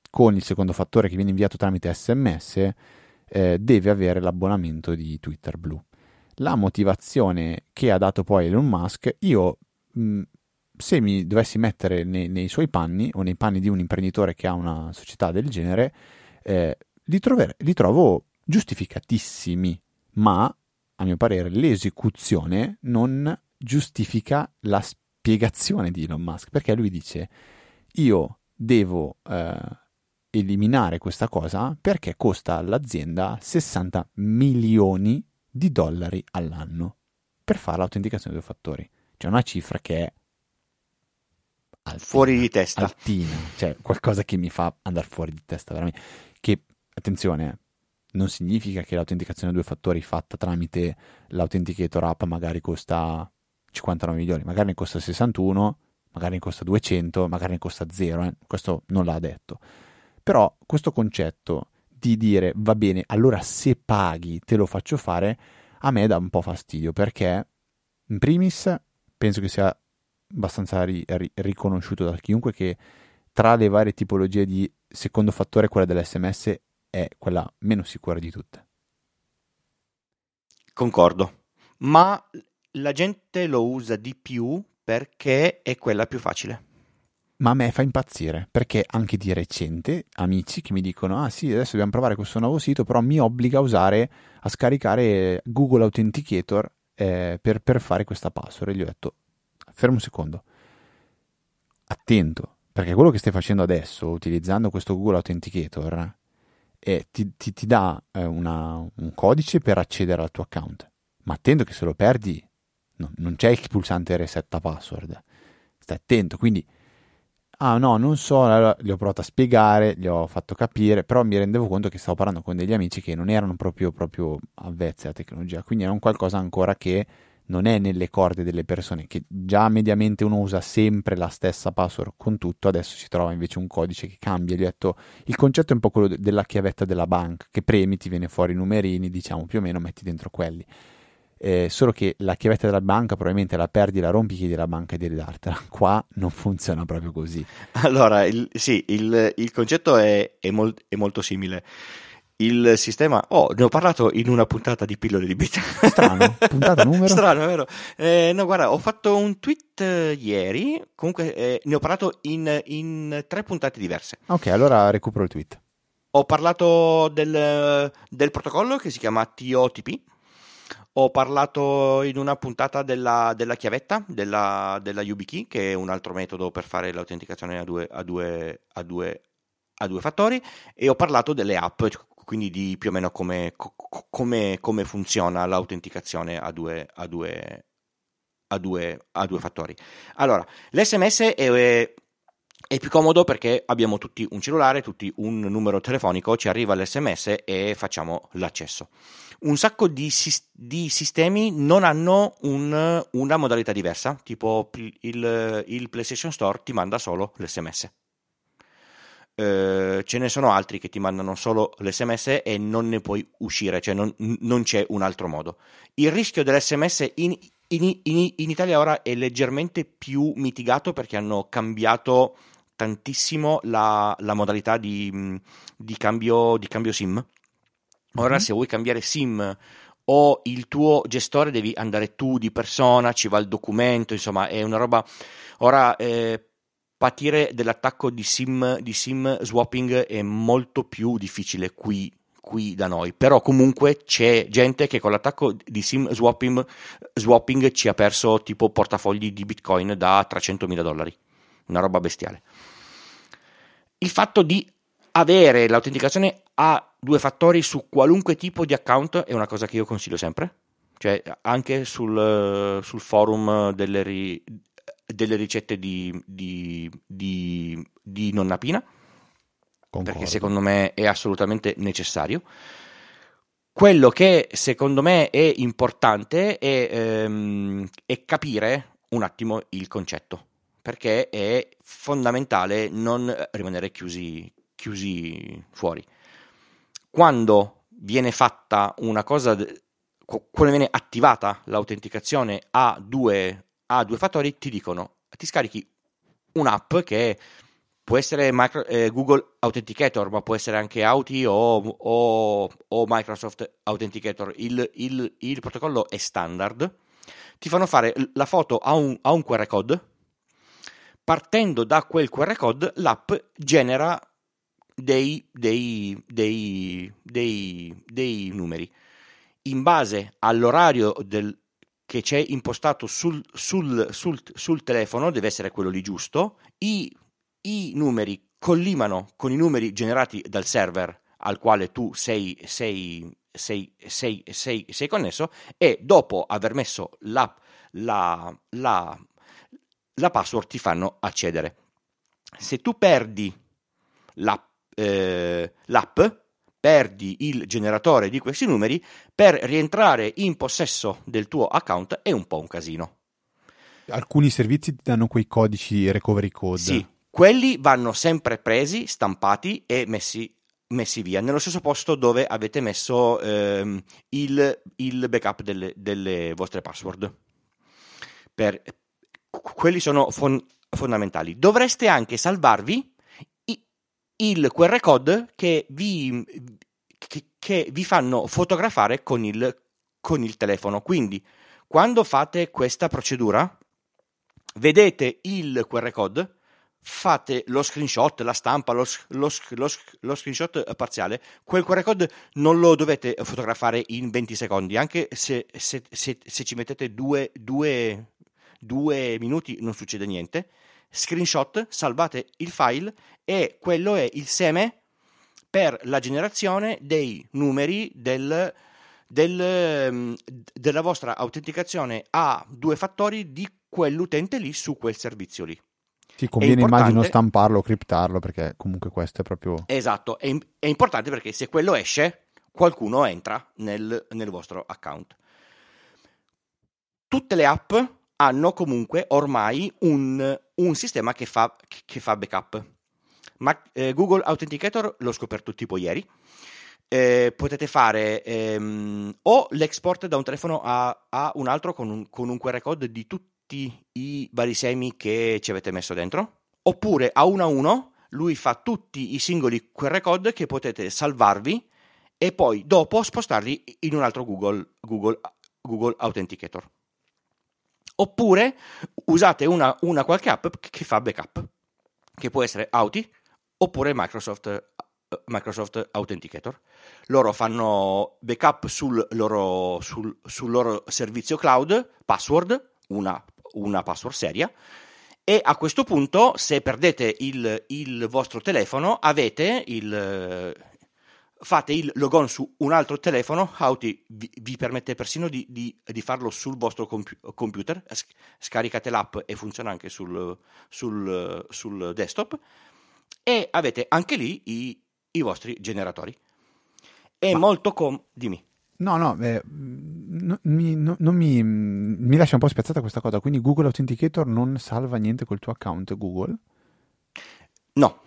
con il secondo fattore che viene inviato tramite sms, eh, deve avere l'abbonamento di Twitter blu. La motivazione che ha dato poi Elon Musk, io mh, se mi dovessi mettere nei, nei, suoi panni o nei panni di un imprenditore che ha una società del genere, eh, li, trover- li trovo giustificatissimi, ma a mio parere l'esecuzione non giustifica la spiegazione di Elon Musk, perché lui dice io devo eh, eliminare questa cosa perché costa all'azienda 60 milioni di dollari all'anno per fare l'autenticazione dei due fattori. Cioè una cifra che è altina, fuori di testa. Altina, cioè qualcosa che mi fa andare fuori di testa veramente. Che, attenzione, non significa che l'autenticazione a due fattori fatta tramite l'authenticator app magari costa 59 milioni, magari ne costa 61, magari ne costa 200, magari ne costa 0, eh? questo non l'ha detto. Però questo concetto di dire va bene, allora se paghi te lo faccio fare, a me dà un po' fastidio perché in primis penso che sia abbastanza ri- ri- riconosciuto da chiunque che tra le varie tipologie di secondo fattore quella dell'SMS è quella meno sicura di tutte. Concordo, ma la gente lo usa di più perché è quella più facile. Ma a me fa impazzire perché anche di recente amici che mi dicono: Ah, sì, adesso dobbiamo provare questo nuovo sito, però mi obbliga a usare, a scaricare Google Authenticator eh, per, per fare questa password. E gli ho detto: fermo un secondo, attento, perché quello che stai facendo adesso, utilizzando questo Google Authenticator, è, ti, ti, ti, dà eh, una, un codice per accedere al tuo account, ma attento che se lo perdi no, non c'è il pulsante resetta password, stai attento, quindi... Ah no, non so, allora, gli ho provato a spiegare, gli ho fatto capire, però mi rendevo conto che stavo parlando con degli amici che non erano proprio, proprio avvezzi alla tecnologia, quindi era un qualcosa ancora che non è nelle corde delle persone, che già mediamente uno usa sempre la stessa password con tutto, adesso si trova invece un codice che cambia. Gli ho detto, il concetto è un po' quello della chiavetta della banca, che premi, ti viene fuori i numerini, diciamo più o meno, metti dentro quelli. Eh, solo che la chiavetta della banca probabilmente la perdi, la rompi, chiedi alla banca di ridartela. Qua non funziona proprio così. Allora, il, sì, il, il concetto è, è, mol, è molto simile il sistema. Oh, ne ho parlato in una puntata di pillole di bit. Strano, puntata numero? Strano, vero? Eh, no, guarda, ho fatto un tweet eh, ieri. Comunque, eh, ne ho parlato in, in, tre puntate diverse. Ok, allora recupero il tweet. Ho parlato del, del protocollo che si chiama TOTP. Ho parlato in una puntata della, della chiavetta, della, della YubiKey, che è un altro metodo per fare l'autenticazione a due, a due, a due, a due fattori, e ho parlato delle app, quindi di più o meno come, come, come funziona l'autenticazione a due, a, due, a, due, a due fattori. Allora, l'SMS è, è più comodo perché abbiamo tutti un cellulare, tutti un numero telefonico, ci arriva l'SMS e facciamo l'accesso. Un sacco di, di sistemi non hanno un, una modalità diversa, tipo il, il PlayStation Store ti manda solo l'SMS. Eh, ce ne sono altri che ti mandano solo l'SMS e non ne puoi uscire, cioè non, non c'è un altro modo. Il rischio dell'SMS in, in, in, in, Italia ora è leggermente più mitigato perché hanno cambiato tantissimo la, la modalità di, di, cambio, di, cambio, SIM. Ora, mm-hmm. se vuoi cambiare SIM o il tuo gestore, devi andare tu di persona, ci va il documento, insomma, è una roba. Ora, eh, patire dell'attacco di sim, di sim swapping è molto più difficile qui, qui da noi, però comunque c'è gente che con l'attacco di sim swapping, swapping ci ha perso tipo portafogli di bitcoin da 300.000 dollari, una roba bestiale. Il fatto di avere l'autenticazione a due fattori su qualunque tipo di account è una cosa che io consiglio sempre, cioè anche sul, sul forum delle, ri, delle ricette di, di, di, di nonna Pina, Concordo. perché secondo me è assolutamente necessario. Quello che secondo me è importante è, ehm, è capire un attimo il concetto perché è fondamentale non rimanere chiusi, chiusi fuori. Quando viene fatta una cosa, quando viene attivata l'autenticazione a due, a due fattori, ti dicono, ti scarichi un'app che può essere micro, eh, Google Authenticator, ma può essere anche Auti o, o, o Microsoft Authenticator. Il, il, il, protocollo è standard. Ti fanno fare la foto a un, a un QR code. Partendo da quel QR code, l'app genera dei, dei, dei, dei numeri. In base all'orario del, che c'è impostato sul, sul, sul, sul telefono, deve essere quello lì giusto, i i numeri collimano con i numeri generati dal server al quale tu sei, sei, sei, sei, sei, sei connesso e dopo aver messo la, la, la, la password ti fanno accedere. Se tu perdi la, eh, l'app, perdi il generatore di questi numeri, per rientrare in possesso del tuo account è un po' un casino. Alcuni servizi ti danno quei codici recovery code. Sì, quelli vanno sempre presi, stampati e messi, messi via nello stesso posto dove avete messo ehm, il, il, backup delle, delle, vostre password. Per, quelli sono fon, fondamentali. Dovreste anche salvarvi il QR code che vi, che, che vi fanno fotografare con il, con il telefono. Quindi, quando fate questa procedura, vedete il QR code fate lo screenshot, la stampa, lo, lo, lo, lo, screenshot parziale, quel QR code non lo dovete fotografare in 20 secondi, anche se, se, se, se ci mettete due, due, due minuti non succede niente. Screenshot, salvate il file e quello è il seme per la generazione dei numeri del, del, della vostra autenticazione a due fattori di quell'utente lì su quel servizio lì. Ti conviene immagino stamparlo o criptarlo perché comunque questo è proprio... Esatto, è, è importante perché se quello esce qualcuno entra nel, nel, vostro account. Tutte le app hanno comunque ormai un, un sistema che fa, che fa backup. Ma eh, Google Authenticator l'ho scoperto tipo ieri. Eh, potete fare ehm, o l'export da un telefono a, a un altro con un, con un QR code di tutti i vari semi che ci avete messo dentro, oppure a uno a uno lui fa tutti i singoli QR code che potete salvarvi e poi dopo spostarli in un altro Google, Google, Google Authenticator. Oppure usate una, una qualche app che fa backup, che può essere Auti oppure Microsoft, Microsoft Authenticator. Loro fanno backup sul loro, sul, sul loro servizio cloud, password, una una password seria. E a questo punto, se perdete il, il vostro telefono, avete il, fate il logon su un altro telefono, Auti vi, vi permette persino di, di, di, farlo sul vostro compu- computer, scaricate l'app e funziona anche sul, sul, sul desktop, e avete anche lì i, i vostri generatori. È Ma... molto com... Dimmi. No, no, eh, no, mi, no, non mi, mi lascia un po' spiazzata questa cosa. Quindi Google Authenticator non salva niente col tuo account Google? No.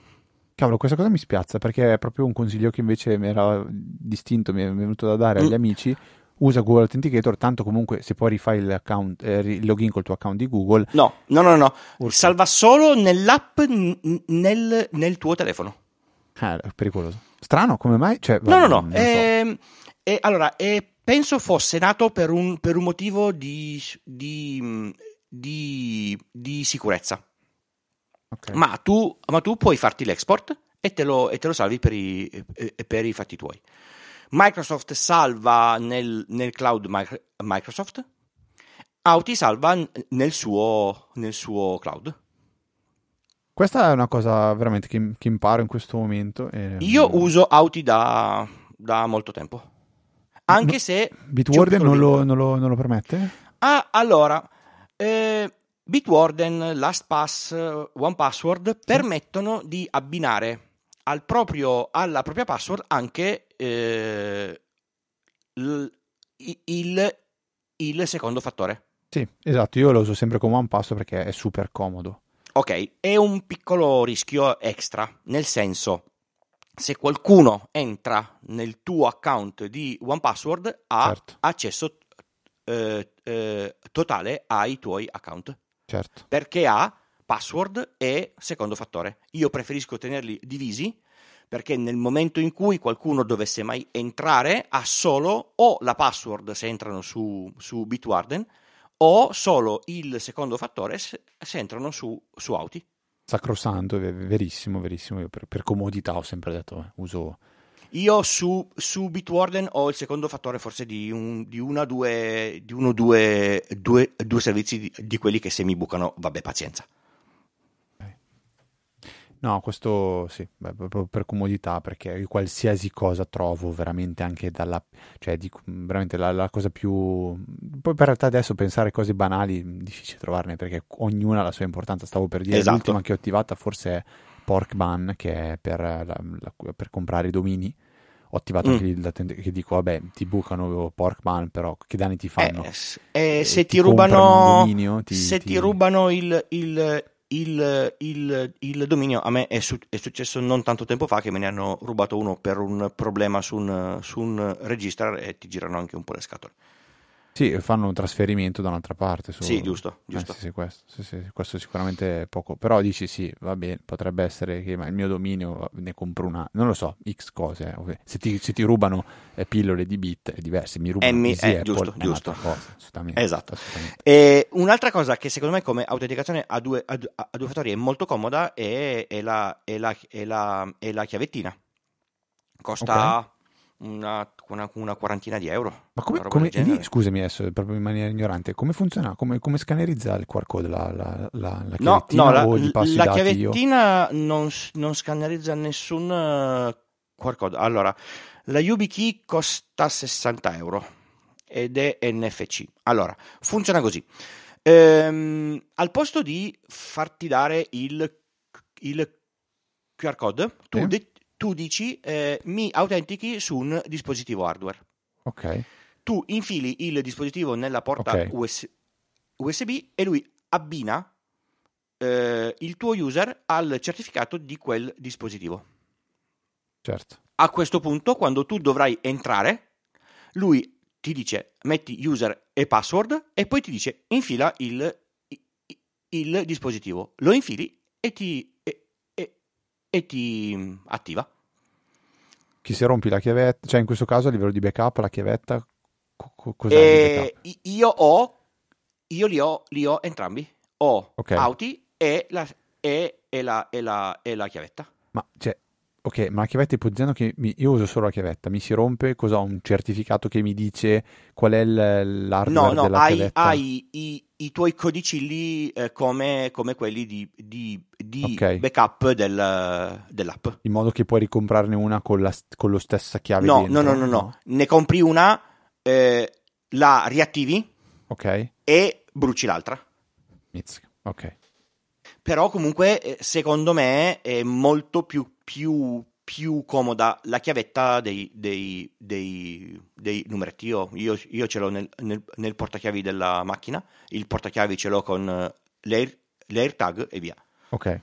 Cavolo, questa cosa mi spiazza perché è proprio un consiglio che invece mi era distinto, mi è venuto da dare agli mm. amici. Usa Google Authenticator, tanto comunque se poi rifai l'account, eh, il login col tuo account di Google. No, no, no, no. Salva solo nell'app n- nel, nel, tuo telefono. Eh, è pericoloso. Strano, come mai? Cioè, no, no, no. Eh, e, allora, e penso fosse nato per un, per un motivo di, di, di, di sicurezza. Okay. Ma, tu, ma, tu, puoi farti l'export e te lo, e te lo salvi per i, per i, fatti tuoi. Microsoft salva nel, nel cloud Microsoft, Auti salva nel suo, nel suo cloud. Questa è una cosa veramente che, che imparo in questo momento. E... Io uso Auti da, da molto tempo. Anche se... Bitwarden non lo, non, lo, non lo, permette? Ah, allora, eh, Bitwarden, LastPass, OnePassword permettono di abbinare al proprio, alla propria password anche eh, il, il, il, secondo fattore. Sì, esatto, io lo uso sempre con OnePassword perché è super comodo. Ok, è un piccolo rischio extra, nel senso, se qualcuno entra nel tuo account di OnePassword ha Certo. accesso eh, eh, totale ai tuoi account, Certo. perché ha password e secondo fattore. Io preferisco tenerli divisi perché nel momento in cui qualcuno dovesse mai entrare ha solo o la password se entrano su, su Bitwarden o solo il secondo fattore se, se entrano su, su Auti. Sacrosanto, verissimo, verissimo. Io per, per comodità ho sempre detto, eh, uso... Io su, su Bitwarden ho il secondo fattore forse di, un, di una due, di uno due, due, due servizi di, di quelli che se mi bucano, vabbè, pazienza. No, questo sì, beh, proprio per comodità, perché qualsiasi cosa trovo veramente anche dalla... cioè dico, veramente la, la cosa più... Poi per realtà adesso pensare cose banali, difficile trovarne, perché ognuna ha la sua importanza. Stavo per dire, Esatto. l'ultima che ho attivata forse è Porkban, che è per, la- la- per comprare i domini. Ho attivato Mm. anche lì tend- che dico, vabbè, ti bucano Porkban, però che danni ti fanno? Eh, eh, Eh, se ti ti, rubano, dominio, ti- se ti- ti rubano il, il, il, il, il dominio, a me è, su- è successo non tanto tempo fa che me ne hanno rubato uno per un problema su un, su un registrar e ti girano anche un po' le scatole. Sì, fanno un trasferimento da un'altra parte. su- Sì, giusto, Eh, giusto. sì, sì, questo, sì, sì, questo sicuramente è poco. Però dici sì, va bene, potrebbe essere che il mio dominio ne compro una, non lo so, X cose. eh. Se ti, se ti rubano eh, pillole di bit è diverso, mi rubano Eh, mi- eh, Apple giusto, è giusto. cosa, assolutamente. Esatto. assolutamente. E un'altra cosa che secondo me come autenticazione a due, a due- a due fattori è molto comoda è, è la, è la- è la- è la chiavettina. Costa una, una- una quarantina di euro. Ma come, come- lì, scusami adesso, proprio in maniera ignorante, come funziona? Come, come scannerizza il QR code? La, la, la, la No, chiavettina no, la, o gli passi i la io? chiavettina non, non scannerizza nessun eh, QR code. Allora, la YubiKey costa 60 euro ed è NFC. Allora, funziona così. Ehm, al posto di farti dare il, il QR code, tu, de- tu dici eh, mi autentichi su un dispositivo hardware. Ok, Tu infili il dispositivo nella porta Ok. US- USB e lui abbina eh, il tuo user al certificato di quel dispositivo. certo. A questo punto, quando tu dovrai entrare, lui ti dice metti user e password e poi ti dice infila il, i- il dispositivo. Lo infili e ti, e ti attiva. Chi se rompi la chiavetta, cioè in questo caso a livello di backup la chiavetta, co- co- cos'è E i- io ho, io li ho, li ho entrambi. Ho Ok. Auti e la, e, e la, e la, e la chiavetta. Ma cioè, ok, ma la chiavetta ipotizzando che mi- io uso solo la chiavetta, mi si rompe, cosa ho? Un certificato che mi dice qual è l'hardware No, no, della hai, chiavetta? hai i, i tuoi codicilli eh, come, come quelli di, di, di Ok. backup del- dell'app. In modo che puoi ricomprarne una con la, con lo stessa chiave No, dentro? no, no, no, no. Ne compri una, eh, la riattivi Ok, e bruci l'altra. Mizzica. ok. Però comunque, eh, secondo me, è molto più, più, più comoda la chiavetta dei, dei, dei, dei numeretti. Io, io, io ce l'ho nel, nel, nel portachiavi della macchina, il portachiavi ce l'ho con eh, l'air, l'AirTag e via. Ok.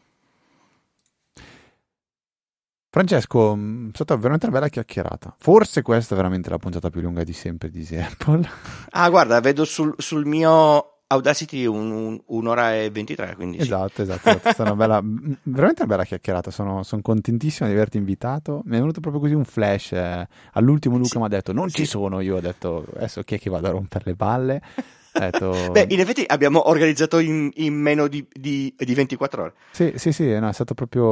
Francesco, mh, è stata veramente una bella chiacchierata. Forse questa è veramente la puntata più lunga di sempre di Apple. Ah, guarda, vedo sul, sul mio Audacity un- un- un'ora e 23, quindi sì. Esatto, esatto, esatto. È stata una bella, veramente una bella chiacchierata. Sono, sono contentissimo di averti invitato. Mi è venuto proprio così un flash. eh. All'ultimo Luca Sì. mi ha detto: Non ci Sì. sono. Io ho detto: Adesso chi è che vado a rompere le balle? Detto, Beh, in effetti abbiamo organizzato in, in meno di, di- di 24 ore. Sì, sì, sì, no, è stato proprio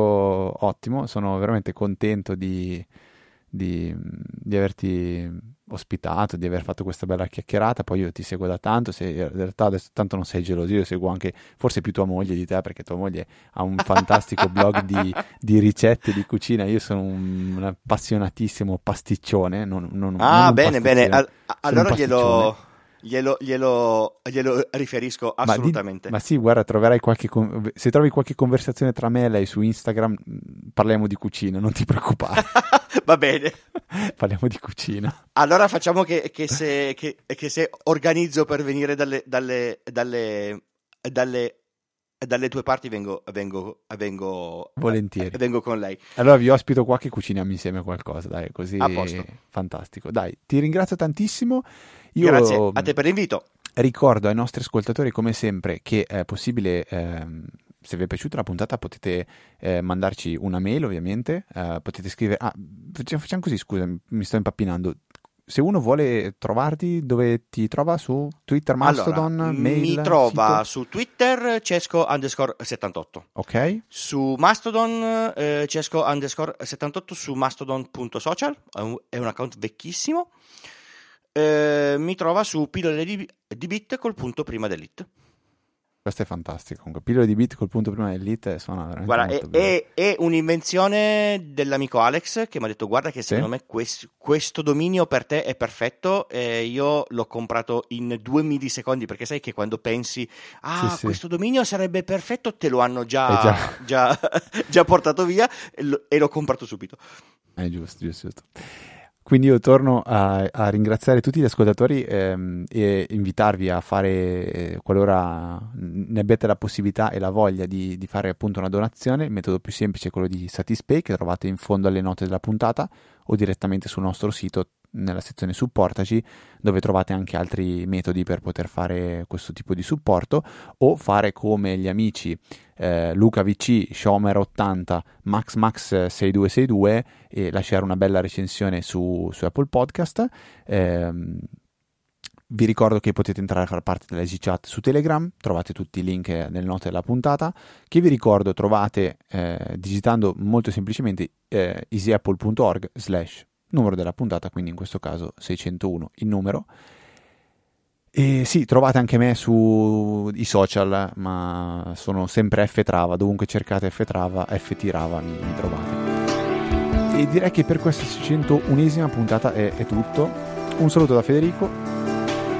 ottimo. Sono veramente contento di, di- di averti ospitato, di aver fatto questa bella chiacchierata. Poi io ti seguo da tanto. Se in realtà adesso tanto non sei geloso, io seguo anche forse più tua moglie di te, perché tua moglie ha un fantastico blog di, di ricette di cucina. Io sono un, un appassionatissimo pasticcione. Non, non- non Ah, un bene, bene. pasticcino. Al- un allora glielo. Glielo, glielo, glielo riferisco Ma di- assolutamente. Ma, sì, guarda, troverai qualche con- se trovi qualche conversazione tra me e lei su Instagram, mh, parliamo di cucina, non ti preoccupare, Va bene. parliamo di cucina. Allora facciamo che, che se, che- che se organizzo per venire dalle, dalle, dalle, dalle, dalle tue parti vengo, vengo, vengo, Volentieri. vengo con lei. Allora vi ospito qua che cuciniamo insieme qualcosa, dai, così A posto. fantastico. Dai, ti ringrazio tantissimo. Io Grazie a te per l'invito. ricordo ai nostri ascoltatori, come sempre, che è possibile, ehm, se vi è piaciuta la puntata, potete eh, mandarci una mail, ovviamente. eh, potete scrivere. Ah, facciamo facciamo così, scusa, mi sto impappinando. Se uno vuole trovarti, dove ti trova? Su Twitter, Mastodon, allora, mail? mi trova sito? su Twitter Cesco underscore 78. Ok, Su Mastodon eh, Cesco underscore 78 su mastodon.social, è un, è un account vecchissimo. Eh, mi trova su pillole di, di bit col punto prima dell'it. questo è fantastico. Comunque, pillole di bit col punto prima dell'it suona veramente Guarda, è, è- è un'invenzione dell'amico Alex che mi ha detto: Guarda, che secondo me quest- questo dominio per te è perfetto. E io l'ho comprato in due millisecondi perché sai che quando pensi, ah, Sì, sì. questo dominio sarebbe perfetto, te lo hanno Eh, già, già. già- già portato via e, e l'ho comprato subito. È giusto, giusto, giusto. Quindi io torno a, a ringraziare tutti gli ascoltatori ehm, e invitarvi a fare, eh, qualora ne abbiate la possibilità e la voglia di, di fare appunto una donazione, il metodo più semplice è quello di Satispay che trovate in fondo alle note della puntata o direttamente sul nostro sito nella sezione supportaci dove trovate anche altri metodi per poter fare questo tipo di supporto o fare come gli amici eh, Luca VC, Shomer80, MaxMax6262 e lasciare una bella recensione su, su Apple Podcast. Ehm, vi ricordo che potete entrare a far parte dell'Easy Chat su Telegram, trovate tutti i link nelle note della puntata, che vi ricordo trovate eh, digitando molto semplicemente eh, easyapple.org slash numero della puntata, quindi in questo caso 601 il numero. E sì, trovate anche me sui social, ma sono sempre F Trava, dovunque cercate F Trava, FT Rava mi, mi trovate. E direi che per questa 601esima puntata è, è tutto. Un saluto da Federico,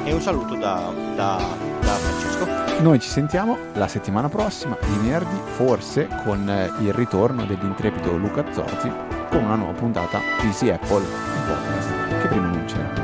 E un saluto da, da- da Francesco. noi ci sentiamo la settimana prossima, di venerdì, forse con il ritorno dell'intrepido Luca Zorzi con una nuova puntata di Easy Apple Podcast.